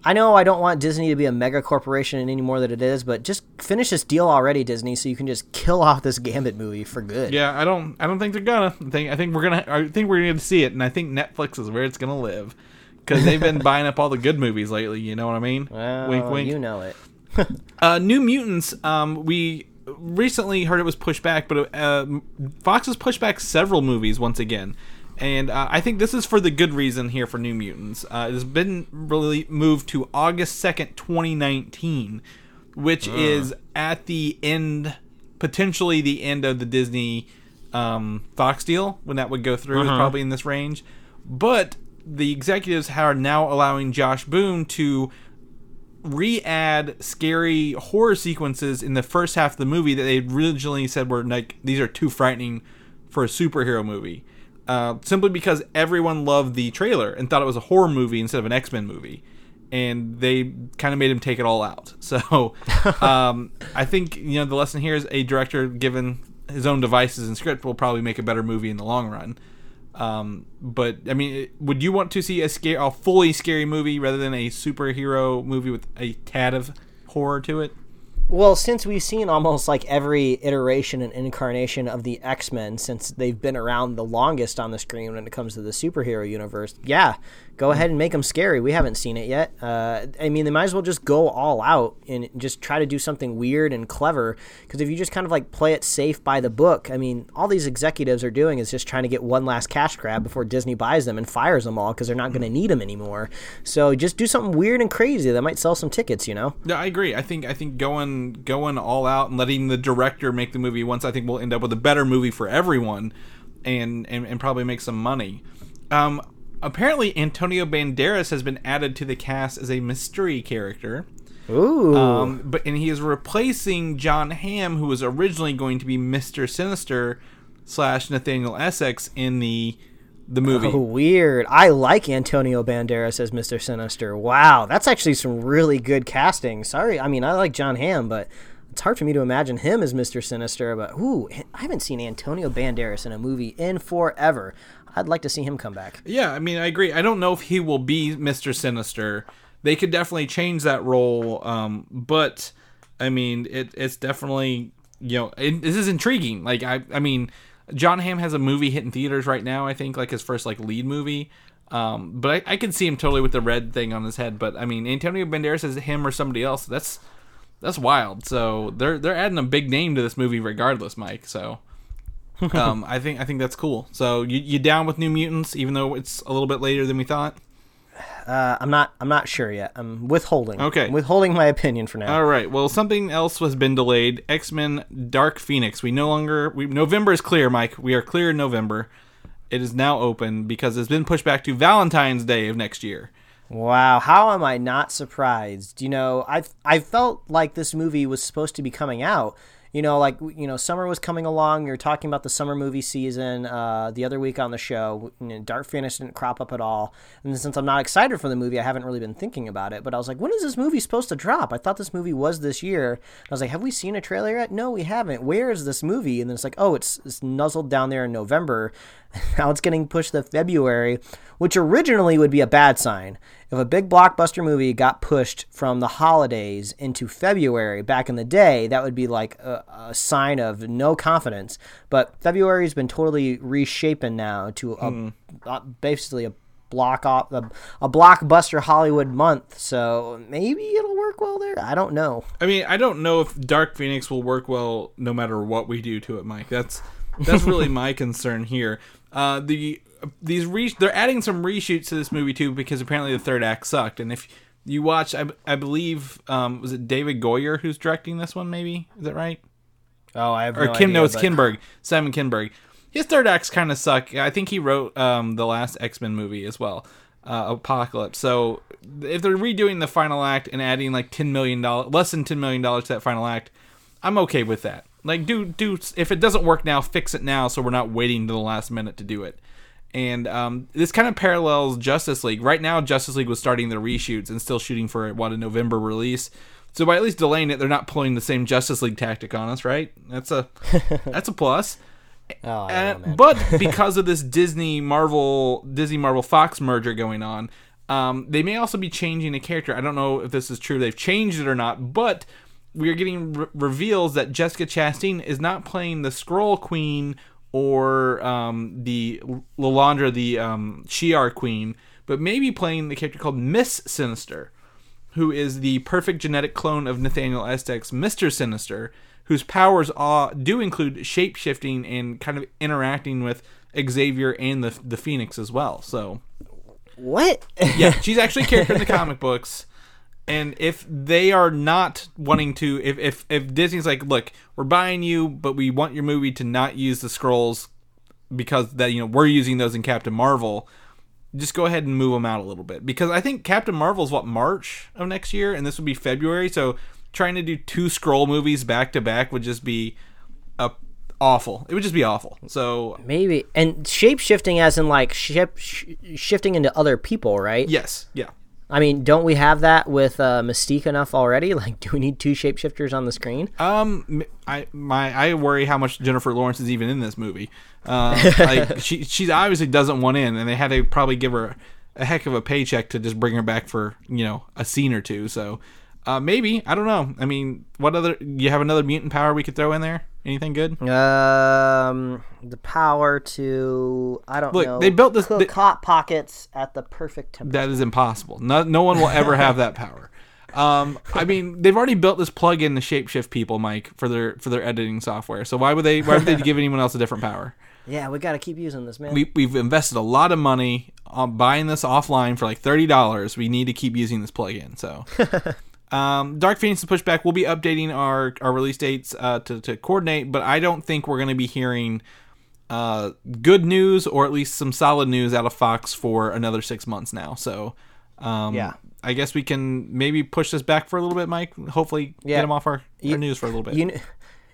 I know I don't want Disney to be a mega corporation any more than it is, but just finish this deal already, Disney, so you can just kill off this Gambit movie for good. Yeah, I don't. I don't think they're gonna. I think. I think we're gonna. I think we're gonna see it, and I think Netflix is where it's gonna live, because they've been <laughs> buying up all the good movies lately. You know what I mean? Well, wink, wink. You know it. <laughs> Uh, New Mutants. Um, we recently heard it was pushed back, but uh, Fox has pushed back several movies once again, and uh, I think this is for the good reason here for New Mutants. Uh, it has been really moved to August second, twenty nineteen, which is at the end, potentially the end of the Disney um, Fox deal when that would go through. Is probably in this range, but the executives are now allowing Josh Boone to re-add scary horror sequences in the first half of the movie that they originally said were like these are too frightening for a superhero movie. Uh, simply because everyone loved the trailer and thought it was a horror movie instead of an X Men movie, and they kind of made him take it all out. <laughs> So, um, I think you know the lesson here is a director given his own devices and script will probably make a better movie in the long run. Um, but I mean, would you want to see a scare, a fully scary movie rather than a superhero movie with a tad of horror to it? Well, since we've seen almost like every iteration and incarnation of the X Men since they've been around the longest on the screen when it comes to the superhero universe, yeah, go ahead and make them scary. We haven't seen it yet. Uh, I mean, they might as well just go all out and just try to do something weird and clever. Because if you just kind of like play it safe by the book, I mean, all these executives are doing is just trying to get one last cash grab before Disney buys them and fires them all because they're not going to need them anymore. So just do something weird and crazy that might sell some tickets, you know? Yeah, I agree. I think I think going going all out and letting the director make the movie once, I think we'll end up with a better movie for everyone, and and, and probably make some money. Um, apparently, Antonio Banderas has been added to the cast as a mystery character. Ooh. Um, but and he is replacing John Hamm, who was originally going to be Mister Sinister slash Nathaniel Essex in the the movie. Oh, weird. I like Antonio Banderas as Mr. Sinister. Wow, that's actually some really good casting. Sorry, I mean I like John Hamm, but it's hard for me to imagine him as Mr. Sinister. But ooh, I haven't seen Antonio Banderas in a movie in forever. I'd like to see him come back. Yeah, I mean, I agree. I don't know if he will be Mister Sinister. They could definitely change that role, um, but I mean, it, it's definitely you know it, this is intriguing. Like I, I mean, John Hamm has a movie hitting theaters right now. I think like his first like lead movie. Um, but I, I can see him totally with the red thing on his head. But I mean, Antonio Banderas as him or somebody else. That's that's wild. So they're they're adding a big name to this movie regardless, Mike. So <laughs> um, I think I think that's cool. So you you down with New Mutants, even though it's a little bit later than we thought? Uh, I'm not. I'm not sure yet. I'm withholding. Okay. I'm withholding my opinion for now. All right. Well, something else has been delayed. X Men: Dark Phoenix. We no longer. We November is clear, Mike. We are clear in November. It is now open because it's been pushed back to Valentine's Day of next year. Wow, how am I not surprised? You know, I I felt like this movie was supposed to be coming out, you know, like you know, summer was coming along. We were talking about the summer movie season uh, the other week on the show. You know, Dark Phoenix didn't crop up at all, and since I'm not excited for the movie, I haven't really been thinking about it. But I was like, when is this movie supposed to drop? I thought this movie was this year. I was like, have we seen a trailer yet? No, we haven't. Where is this movie? And then it's like, oh, it's, it's nuzzled down there in November. <laughs> now it's getting pushed to February, which originally would be a bad sign. If a big blockbuster movie got pushed from the holidays into February back in the day, that would be like a, a sign of no confidence. But February's been totally reshapen now to a, a- basically a block off a, a blockbuster Hollywood month. So maybe it'll work well there. I don't know. I mean, I don't know if Dark Phoenix will work well no matter what we do to it, Mike. That's that's really <laughs> my concern here. Uh, the these re- they're adding some reshoots to this movie too because apparently the third act sucked. And if you watch, I, I believe um, was it David Goyer who's directing this one? Maybe is that right? Oh, I have Or Kim? no, it's Kinberg. Simon Kinberg. His third acts kind of suck. I think he wrote um, the last X Men movie as well, uh, Apocalypse. So if they're redoing the final act and adding like ten million dollars, less than ten million dollars to that final act, I'm okay with that. Like, do do if it doesn't work now, fix it now, so we're not waiting to the last minute to do it. And um, this kind of parallels Justice League. Right now, Justice League was starting their reshoots and still shooting for what a November release. So by at least delaying it, they're not pulling the same Justice League tactic on us, right? That's a <laughs> that's a plus. Oh, Uh, know, but <laughs> because of this Disney Marvel Disney Marvel Fox merger going on, um, they may also be changing a character. I don't know if this is true. They've changed it or not, but we are getting re- reveals that Jessica Chastain is not playing the Skrull Queen or um, the Lilandra, the um, Shi'ar Queen, but maybe playing the character called Miss Sinister who is the perfect genetic clone of Nathaniel Essex's Mr. Sinister, whose powers are, do include shape shifting and kind of interacting with Xavier and the the Phoenix as well. So what? yeah, <laughs> she's actually a character in the comic books. And if they are not wanting to, if, if if Disney's like, look, we're buying you, but we want your movie to not use the Skrulls because that you know we're using those in Captain Marvel, just go ahead and move them out a little bit because I think Captain Marvel's what March of next year, and this would be February. So trying to do two Skrull movies back to back would just be a awful. It would just be awful. So Maybe and shape shifting, as in like ship sh- shifting into other people, right? yes, yeah. I mean, don't we have that with uh, Mystique enough already? <laughs> Like, do we need two shapeshifters on the screen? Um, I my I worry how much Jennifer Lawrence is even in this movie. Um, <laughs> like she she obviously doesn't want in, and they had to probably give her a heck of a paycheck to just bring her back for you know a scene or two. So uh, maybe I don't know. I mean, what other you have another mutant power we could throw in there? Anything good? Um, the power to I don't Look, know. they built this- cook they- hot pockets at the perfect temperature. That is impossible. No, no one will ever have that power. Um, I mean, they've already built this plug-in to shapeshift people, Mike, for their for their editing software. So why would they why would they <laughs> give anyone else a different power? yeah, we got to keep using this, man. we, we've invested a lot of money on buying this offline for like thirty dollars. We need to keep using this plugin. So, <laughs> um, Dark Phoenix is pushed back. We'll be updating our our release dates uh, to to coordinate, but I don't think we're going to be hearing uh, good news or at least some solid news out of Fox for another six months now. So, um, Yeah. I guess we can maybe push this back for a little bit, Mike. Hopefully, Yeah. get them off our, our news for a little bit. You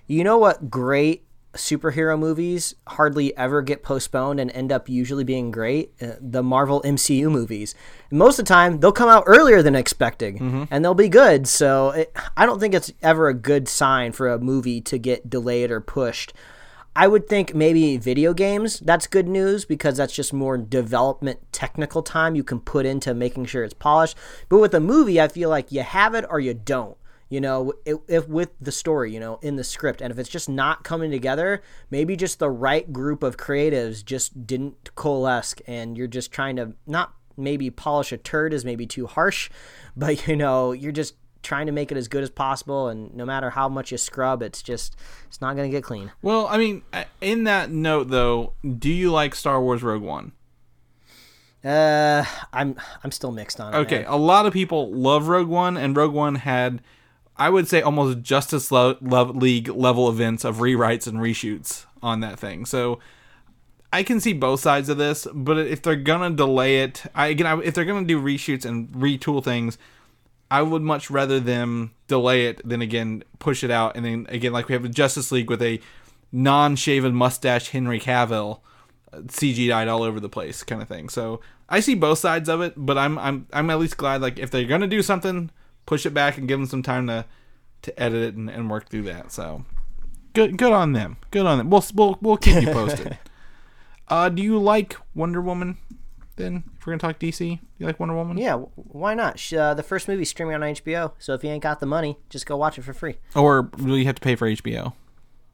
you know what great superhero movies hardly ever get postponed and end up usually being great? Uh, the Marvel MCU movies. Most of the time, they'll come out earlier than expected and they'll be good. So it, I don't think it's ever a good sign for a movie to get delayed or pushed. I would think maybe video games, that's good news because that's just more development technical time you can put into making sure it's polished. But with a movie, I feel like you have it or you don't. You know, if, if with the story, you know, in the script, and if it's just not coming together, maybe just the right group of creatives just didn't coalesce, and you're just trying to not maybe polish a turd is maybe too harsh, <laughs> but you know, you're just trying to make it as good as possible, and no matter how much you scrub, it's just it's not gonna get clean. well, I mean, in that note though, do you like Star Wars Rogue One? Uh, I'm I'm still mixed on it. Okay, man. a lot of people love Rogue One, and Rogue One had, I would say, almost Justice Le- Le- League level events of rewrites and reshoots on that thing. So I can see both sides of this, but if they're gonna delay it, I again, I- if they're gonna do reshoots and retool things, I would much rather them delay it than again push it out, and then again like we have the Justice League with a non-shaven mustache Henry Cavill uh, CGI'd all over the place kind of thing. So I see both sides of it, but I'm I'm I'm at least glad like if they're gonna do something, push it back and give them some time to to edit it and, and work through that. So good good on them. Good on them. We'll we'll we'll keep you posted. <laughs> uh, do you like Wonder Woman? Then if we're gonna talk DC, you like Wonder Woman? Yeah, why not? Uh, the first movie's streaming on HBO, so if you ain't got the money, just go watch it for free. Or will you have to pay for HBO?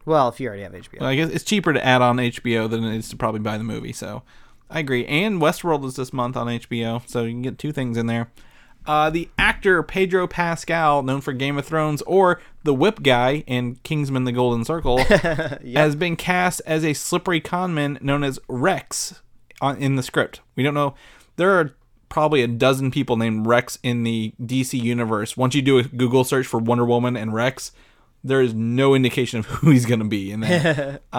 Well, if you already have HBO. Well, I guess it's cheaper to add on HBO than it is to probably buy the movie. So I agree. And Westworld is this month on HBO, so you can get two things in there. Uh, the actor Pedro Pascal, known for Game of Thrones or the Whip Guy in Kingsman: The Golden Circle, <laughs> has been cast as a slippery conman known as Rex on, in the script. We don't know. There are probably a dozen people named Rex in the DC universe. Once you do a Google search for Wonder Woman and Rex, there is no indication of <laughs> who he's going to be in that. <laughs>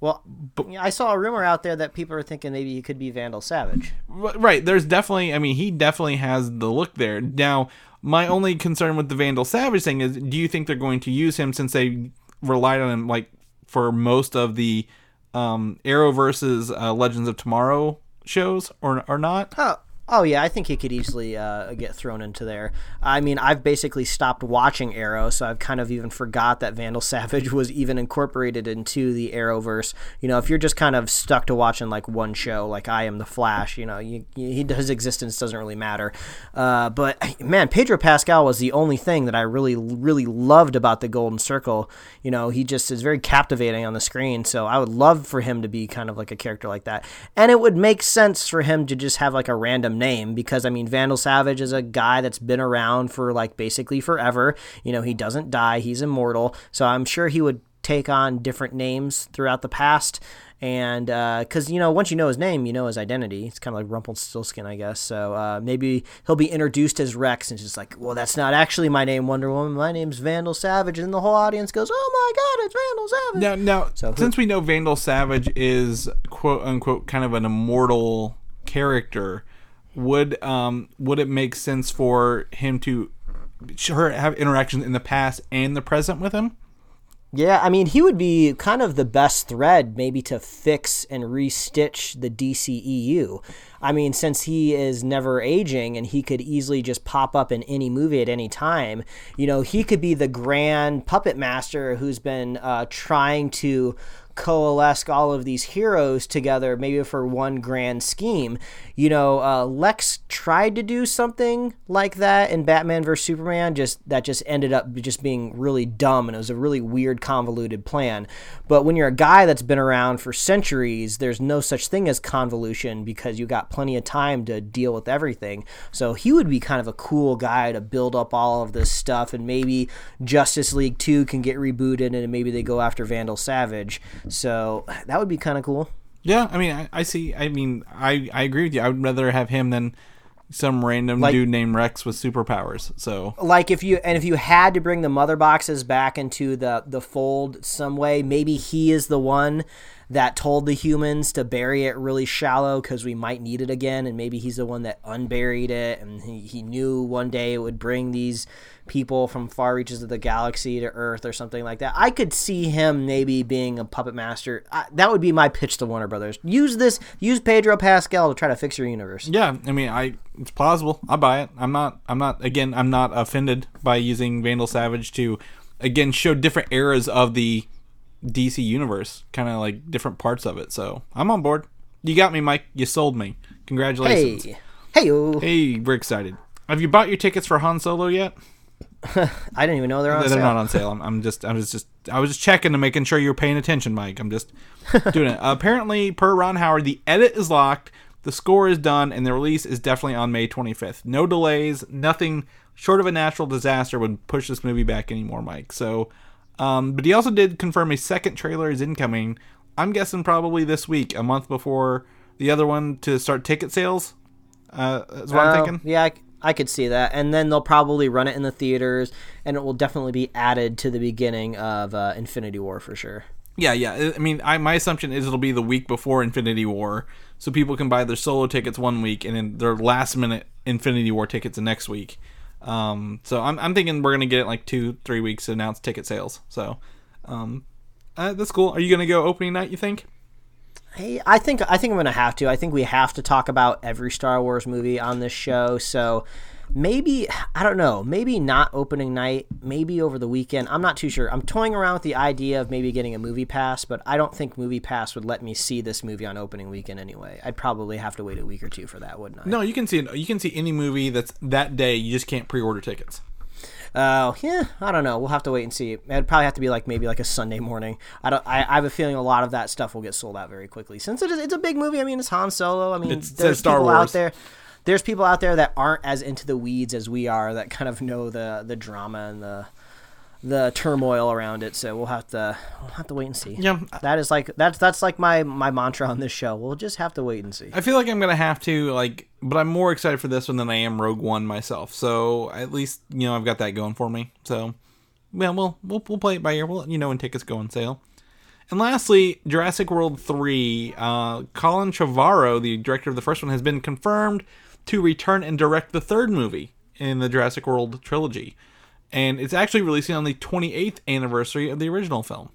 well, yeah, I saw a rumor out there that people are thinking maybe he could be Vandal Savage. Right there's definitely i mean he definitely has the look there now my only concern with the vandal savage thing is do you think they're going to use him since they relied on him like for most of the um arrow versus uh, legends of tomorrow shows or or not Oh, oh yeah, I think he could easily uh, get thrown into there. I mean, I've basically stopped watching Arrow, so I've kind of even forgot that Vandal <laughs> Savage was even incorporated into the Arrowverse. You know, if you're just kind of stuck to watching like one show, like I am the Flash, you know, you, you, his existence doesn't really matter. Uh, but <clears throat> man, Pedro Pascal was the only thing that I really, really loved about the Golden Circle. You know, he just is very captivating on the screen. So I would love for him to be kind of like a character like that, and it would make sense for him to just have like a random name because I mean, Vandal Savage is a guy that's been around for like basically forever. You know, he doesn't die; he's immortal. So I'm sure he would take on different names throughout the past. And because you know, once you know his name, you know his identity. It's kind of like Rumpled Rumpelstiltskin, I guess. So uh, maybe he'll be introduced as Rex, and just like, well, that's not actually my name, Wonder Woman. My name's Vandal Savage, and the whole audience goes, "Oh my God, it's Vandal Savage!" now now So since we know vandal savage is quote unquote kind of an immortal character would um would it make sense for him to sure have interactions in the past and the present with him Yeah, I mean, he would be kind of the best thread maybe to fix and restitch the DCEU. I mean, since he is never aging and he could easily just pop up in any movie at any time, you know, he could be the grand puppet master who's been uh, trying to coalesce all of these heroes together, maybe for one grand scheme. You know, uh, Lex tried to do something like that in Batman vs Superman, just that just ended up just being really dumb, and it was a really weird, convoluted plan. But when you're a guy that's been around for centuries, there's no such thing as convolution because you got plenty of time to deal with everything. So he would be kind of a cool guy to build up all of this stuff, and maybe Justice League 2 can get rebooted, and maybe they go after Vandal Savage. So that would be kind of cool. Yeah, I mean, I, I see. I mean, I I agree with you. I would rather have him than some random Like- dude named Rex with superpowers. So like if you and if you had to bring the mother boxes back into the the fold some way maybe he is the one that told the humans to bury it really shallow because we might need it again and maybe he's the one that unburied it and he, he knew one day it would bring these people from far reaches of the galaxy to earth or something like that i could see him maybe being a puppet master I, that would be my pitch to warner brothers use this use pedro pascal to try to fix your universe yeah, I mean, I it's plausible. I buy it. I'm not. I'm not. Again, I'm not offended by using Vandal Savage to again show different eras of the DC universe, kind of like different parts of it. So I'm on board. You got me, Mike. You sold me. Congratulations. hey hey Hey, we're excited. Have you bought your tickets for Han Solo yet? <laughs> i didn't even know they're on sale. They're sale. not on sale. I'm, I'm just, I was just, I was just checking to making sure you were paying attention, Mike. I'm just <laughs> doing it. apparently, per Ron Howard, the edit is locked, the score is done, and the release is definitely on May 25th. No delays, nothing short of a natural disaster would push this movie back anymore, Mike. So, um, but he also did confirm a second trailer is incoming. I'm guessing probably this week, a month before the other one to start ticket sales. Uh, is what I'm Oh, thinking. Yeah, I, I could see that. And then they'll probably run it in the theaters, and it will definitely be added to the beginning of uh, Infinity War for sure. Yeah, yeah. I mean, I, my assumption is it'll be the week before Infinity War, so people can buy their solo tickets one week and then their last minute Infinity War tickets the next week. Um, so I'm I'm thinking we're gonna get like two three weeks to announce ticket sales. So, um, uh, that's cool. Are you gonna go opening night? You think? Hey, I think I think I'm gonna have to. I think we have to talk about every Star Wars movie on this show. So maybe I don't know. Maybe not opening night. Maybe over the weekend. I'm not too sure. I'm toying around with the idea of maybe getting a movie pass, but I don't think movie pass would let me see this movie on opening weekend anyway. I'd probably have to wait a week or two for that, wouldn't I? No, you can see it. You can see any movie that's that day. You just can't pre-order tickets. Oh, yeah, I don't know. We'll have to wait and see. It'd probably have to be like maybe like a Sunday morning. I don't. I, I have a feeling a lot of that stuff will get sold out very quickly since it is. It's a big movie. I mean, it's Han Solo. I mean, It's- there's says Star people out there. There's people out there that aren't as into the weeds as we are that kind of know the the drama and the the turmoil around it. So we'll have to we'll have to wait and see. Yeah. that is like that's that's like my my mantra on this show. We'll just have to wait and see. I feel like I'm gonna have to like, but I'm more excited for this one than I am Rogue One myself. So at least you know I've got that going for me. So yeah, we'll we'll, we'll play it by ear. We'll let you know when tickets go on sale. And lastly, Jurassic World 3. Uh, Colin Trevorrow, the director of the first one, has been confirmed to return and direct the third movie in the Jurassic World trilogy. And it's actually releasing on the 28th anniversary of the original film.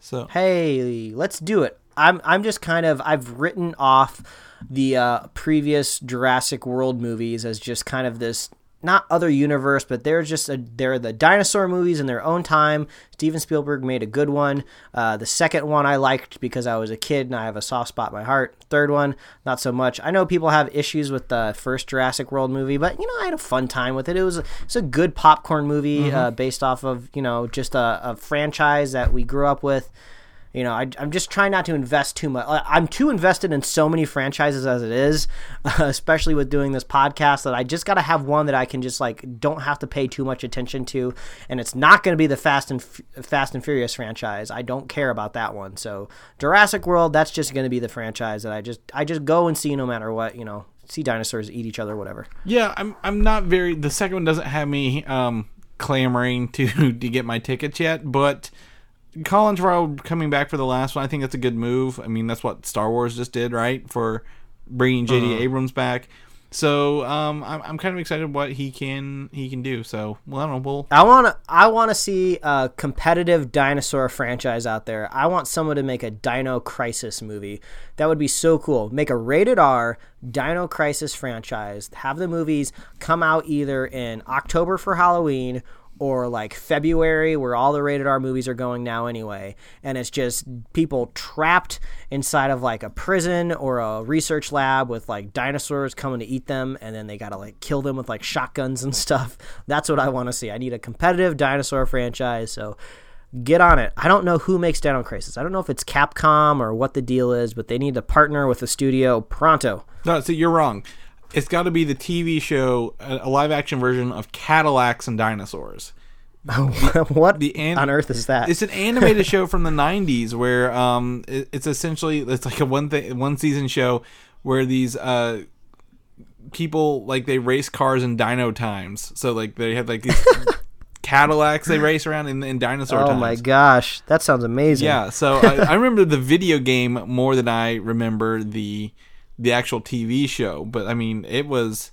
So hey, let's do it. I'm I'm just kind of I've written off the uh, previous Jurassic World movies as just kind of this not other universe, but they're just a, they're the dinosaur movies in their own time. Steven Spielberg made a good one. Uh, the second one I liked because I was a kid and I have a soft spot in my heart. Third one, not so much. I know people have issues with the first Jurassic World movie, but you know I had a fun time with it. It was it's a good popcorn movie uh, based off of you know just a, a franchise that we grew up with. You know, I, I'm just trying not to invest too much. I'm too invested in so many franchises as it is, <laughs> especially with doing this podcast, that I just got to have one that I can just like don't have to pay too much attention to, and it's not going to be the Fast and F- Fast and Furious franchise. I don't care about that one. So Jurassic World, that's just going to be the franchise that I just I just go and see no matter what. You know, see dinosaurs eat each other, whatever. Yeah, I'm I'm not very the second one doesn't have me um clamoring to <laughs> to get my tickets yet, but Colin Trevorrow coming back for the last one, I think that's a good move. I mean, that's what Star Wars just did, right? For bringing JJ Abrams back. So, um I'm I'm kind of excited what he can he can do. So, well, I don't know, we'll I want to I want to see a competitive dinosaur franchise out there. I want someone to make a Dino Crisis movie. That would be so cool. Make a rated R Dino Crisis franchise. Have the movies come out either in October for Halloween or like February where all the rated R movies are going now anyway. And it's just people trapped inside of like a prison or a research lab with like dinosaurs coming to eat them and then they got to like kill them with like shotguns and <laughs> stuff. That's what I want to see. I need a competitive dinosaur franchise. So get on it. I don't know who makes Dino Crisis. I don't know if it's Capcom or what the deal is, but they need to partner with the studio pronto. No, so you're wrong. It's got to be the TV show, a live action version of Cadillacs and Dinosaurs. <laughs> what The an- on earth is that? It's an animated show from the '90s where um, it, it's essentially it's like a one thing one season show where these uh people like they race cars in dino times. So like they have like these <laughs> Cadillacs they race around in, in dinosaur oh times. my gosh, that sounds amazing. Yeah, so I, I remember the video game more than I remember the the actual TV show. But I mean, it was.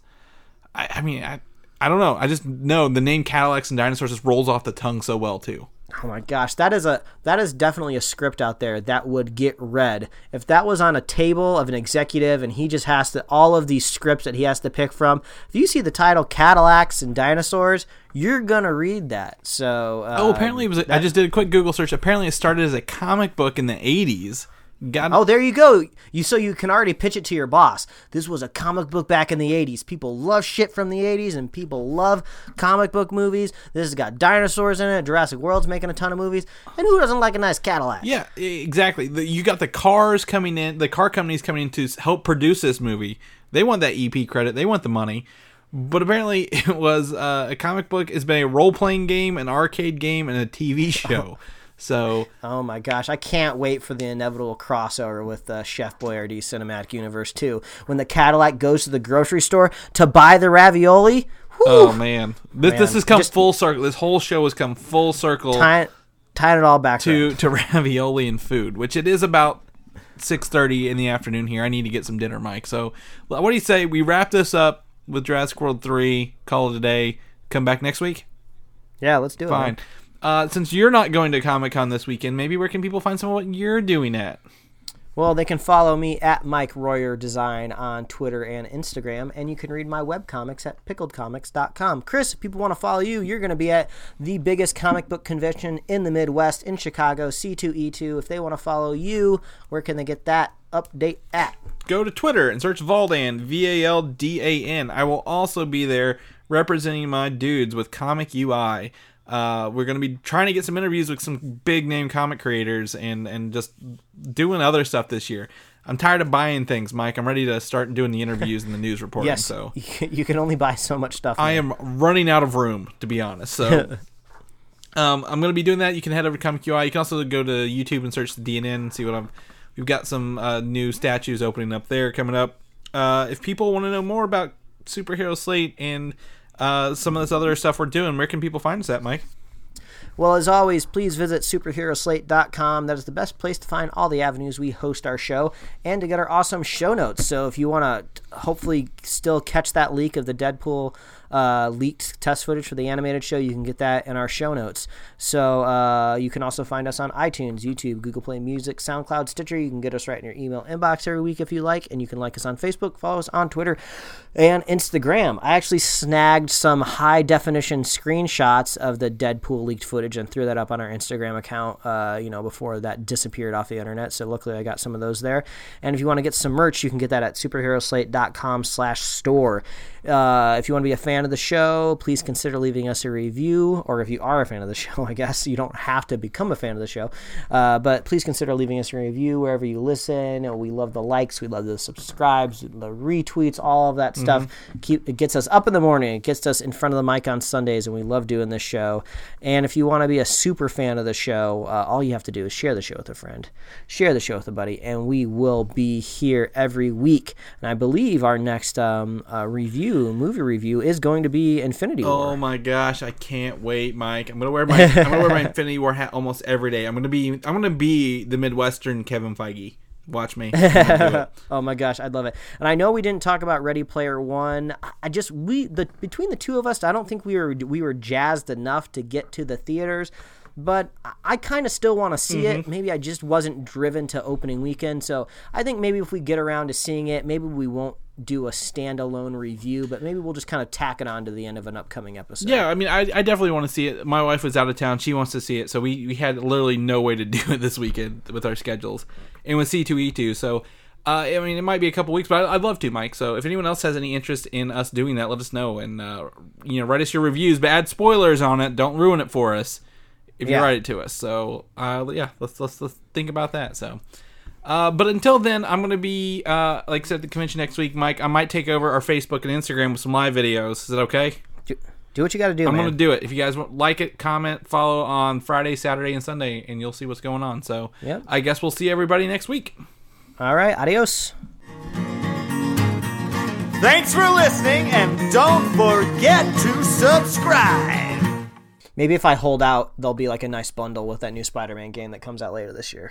I, I mean, I I don't know. I just know the name Cadillacs and dinosaurs just rolls off the tongue so well too. Oh my gosh, that is a that is definitely a script out there that would get read. If that was on a table of an executive and he just has to all of these scripts that he has to pick from, if you see the title Cadillacs and Dinosaurs, you're gonna read that. So uh, Oh, apparently it was—I just did a quick Google search. Apparently, it started as a comic book in the '80s. Got Oh, there you go. You so you can already pitch it to your boss. This was a comic book back in the 80s. People love shit from the 80s and people love comic book movies. This has got dinosaurs in it. Jurassic World's making a ton of movies. And who doesn't like a nice Cadillac? Yeah, exactly. The, you got the cars coming in, the car companies coming in to help produce this movie. They want that EP credit. They want the money. But apparently, <laughs> it was uh, a comic book. It's been a role playing game, an arcade game, and a TV <laughs> show. So Oh my gosh, I can't wait for the inevitable crossover with uh, Chef Boyardee Cinematic Universe 2. When the Cadillac goes to the grocery store to buy the ravioli, whew, Oh man, this this Man, has come just- full circle. This whole show has come full circle tying, tying it all back to around. to <laughs> ravioli and food, which it is about six thirty in the afternoon here. I need to get some dinner, Mike. So, what do you say we wrap this up with Jurassic World three? Call it a day. come back next week? Yeah, let's do it. Fine. Uh, since you're not going to Comic Con this weekend, maybe where can people find some of what you're doing at? Well, they can follow me at Mike Royer Design on Twitter and Instagram, and you can read my webcomics at pickledcomics.com. Chris, if people want to follow you, you're going to be at the biggest comic book convention in the Midwest in Chicago, C2E2. If they want to follow you, where can they get that update at? Go to Twitter and search Valdan, V A L D A N. I will also be there representing my dudes with Comic UI. Uh, we're going to be trying to get some interviews with some big name comic creators and, and just doing other stuff this year. I'm tired of buying things, Mike. I'm ready to start doing the interviews and the news reporting. Yes, So <laughs> you can only buy so much stuff. I am running out of room, to be honest. So <laughs> um, I'm going to be doing that. You can head over to Comic UI. You can also go to YouTube and search the DNN and see what I'm. We've got some uh, new statues opening up there coming up. Uh, if people want to know more about Superhero Slate and uh, some of this other stuff we're doing, where can people find us at, Mike? Well, as always, please visit superheroslate.com. That is the best place to find all the avenues we host our show and to get our awesome show notes. So if you want to hopefully still catch that leak of the Deadpool uh, leaked test footage for the animated show, you can get that in our show notes. So uh, you can also find us on iTunes, YouTube, Google Play Music, SoundCloud, Stitcher. You can get us right in your email inbox every week if you like, and you can like us on Facebook, follow us on Twitter and Instagram. I actually snagged some high definition screenshots of the Deadpool leaked footage and threw that up on our Instagram account. Uh, you know, before that disappeared off the internet. So luckily, I got some of those there. And if you want to get some merch, you can get that at superheroslate.com/store. Uh, if you want to be a fan of the show, please consider leaving us a review. Or if you are a fan of the <laughs> show, I guess you don't have to become a fan of the show, uh, but please consider leaving us a review wherever you listen. We love the likes, we love the subscribes, the retweets, all of that stuff. Keep it gets us up in the morning. It gets us in front of the mic on Sundays, and we love doing this show. And if you want to be a super fan of the show, uh, all you have to do is share the show with a friend, share the show with a buddy, and we will be here every week. And I believe our next um, uh, review, movie review, is going to be Infinity oh War. Oh my gosh, I can't wait, Mike. I'm gonna wear my I'm gonna wear my <laughs> Infinity War hat almost every day. I'm gonna be I'm gonna be the Midwestern Kevin Feige. Watch me. I'm gonna do it. <laughs> Oh my gosh, I'd love it. And I know we didn't talk about Ready Player One. I- just we the between the two of us, I don't think we were we were jazzed enough to get to the theaters. But I- I kind of still want to see it. Mm-hmm. Maybe I just wasn't driven to opening weekend. So I think maybe if we get around to seeing it, maybe we won't do a standalone review, but maybe we'll just kind of tack it on to the end of an upcoming episode. Yeah, I mean, I, I definitely want to see it. My wife was out of town; she wants to see it, so we, we had literally no way to <laughs> do it this weekend with our schedules, and with C two E two. So, uh, I mean, it might be a couple weeks, but I, I'd love to, Mike. So, if anyone else has any interest in us doing that, let us know, and uh, you know, write us your reviews, but add spoilers on it. Don't ruin it for us if you Yeah. write it to us. So, uh, yeah, let's let's let's think about that. So. Uh, but until then, I'm going to be, uh, like I said, at the convention next week, Mike. I might take over our Facebook and Instagram with some live videos. Is that okay? do, do what you got to do, I'm gonna do it. If you guys want, like it, comment, follow on Friday, Saturday, and Sunday, and you'll see what's going on. So, Yep. I guess we'll see everybody next week. All right, adios. Thanks for listening, and don't forget to subscribe. Maybe if I hold out, there'll be like a nice bundle with that new Spider-Man game that comes out later this year.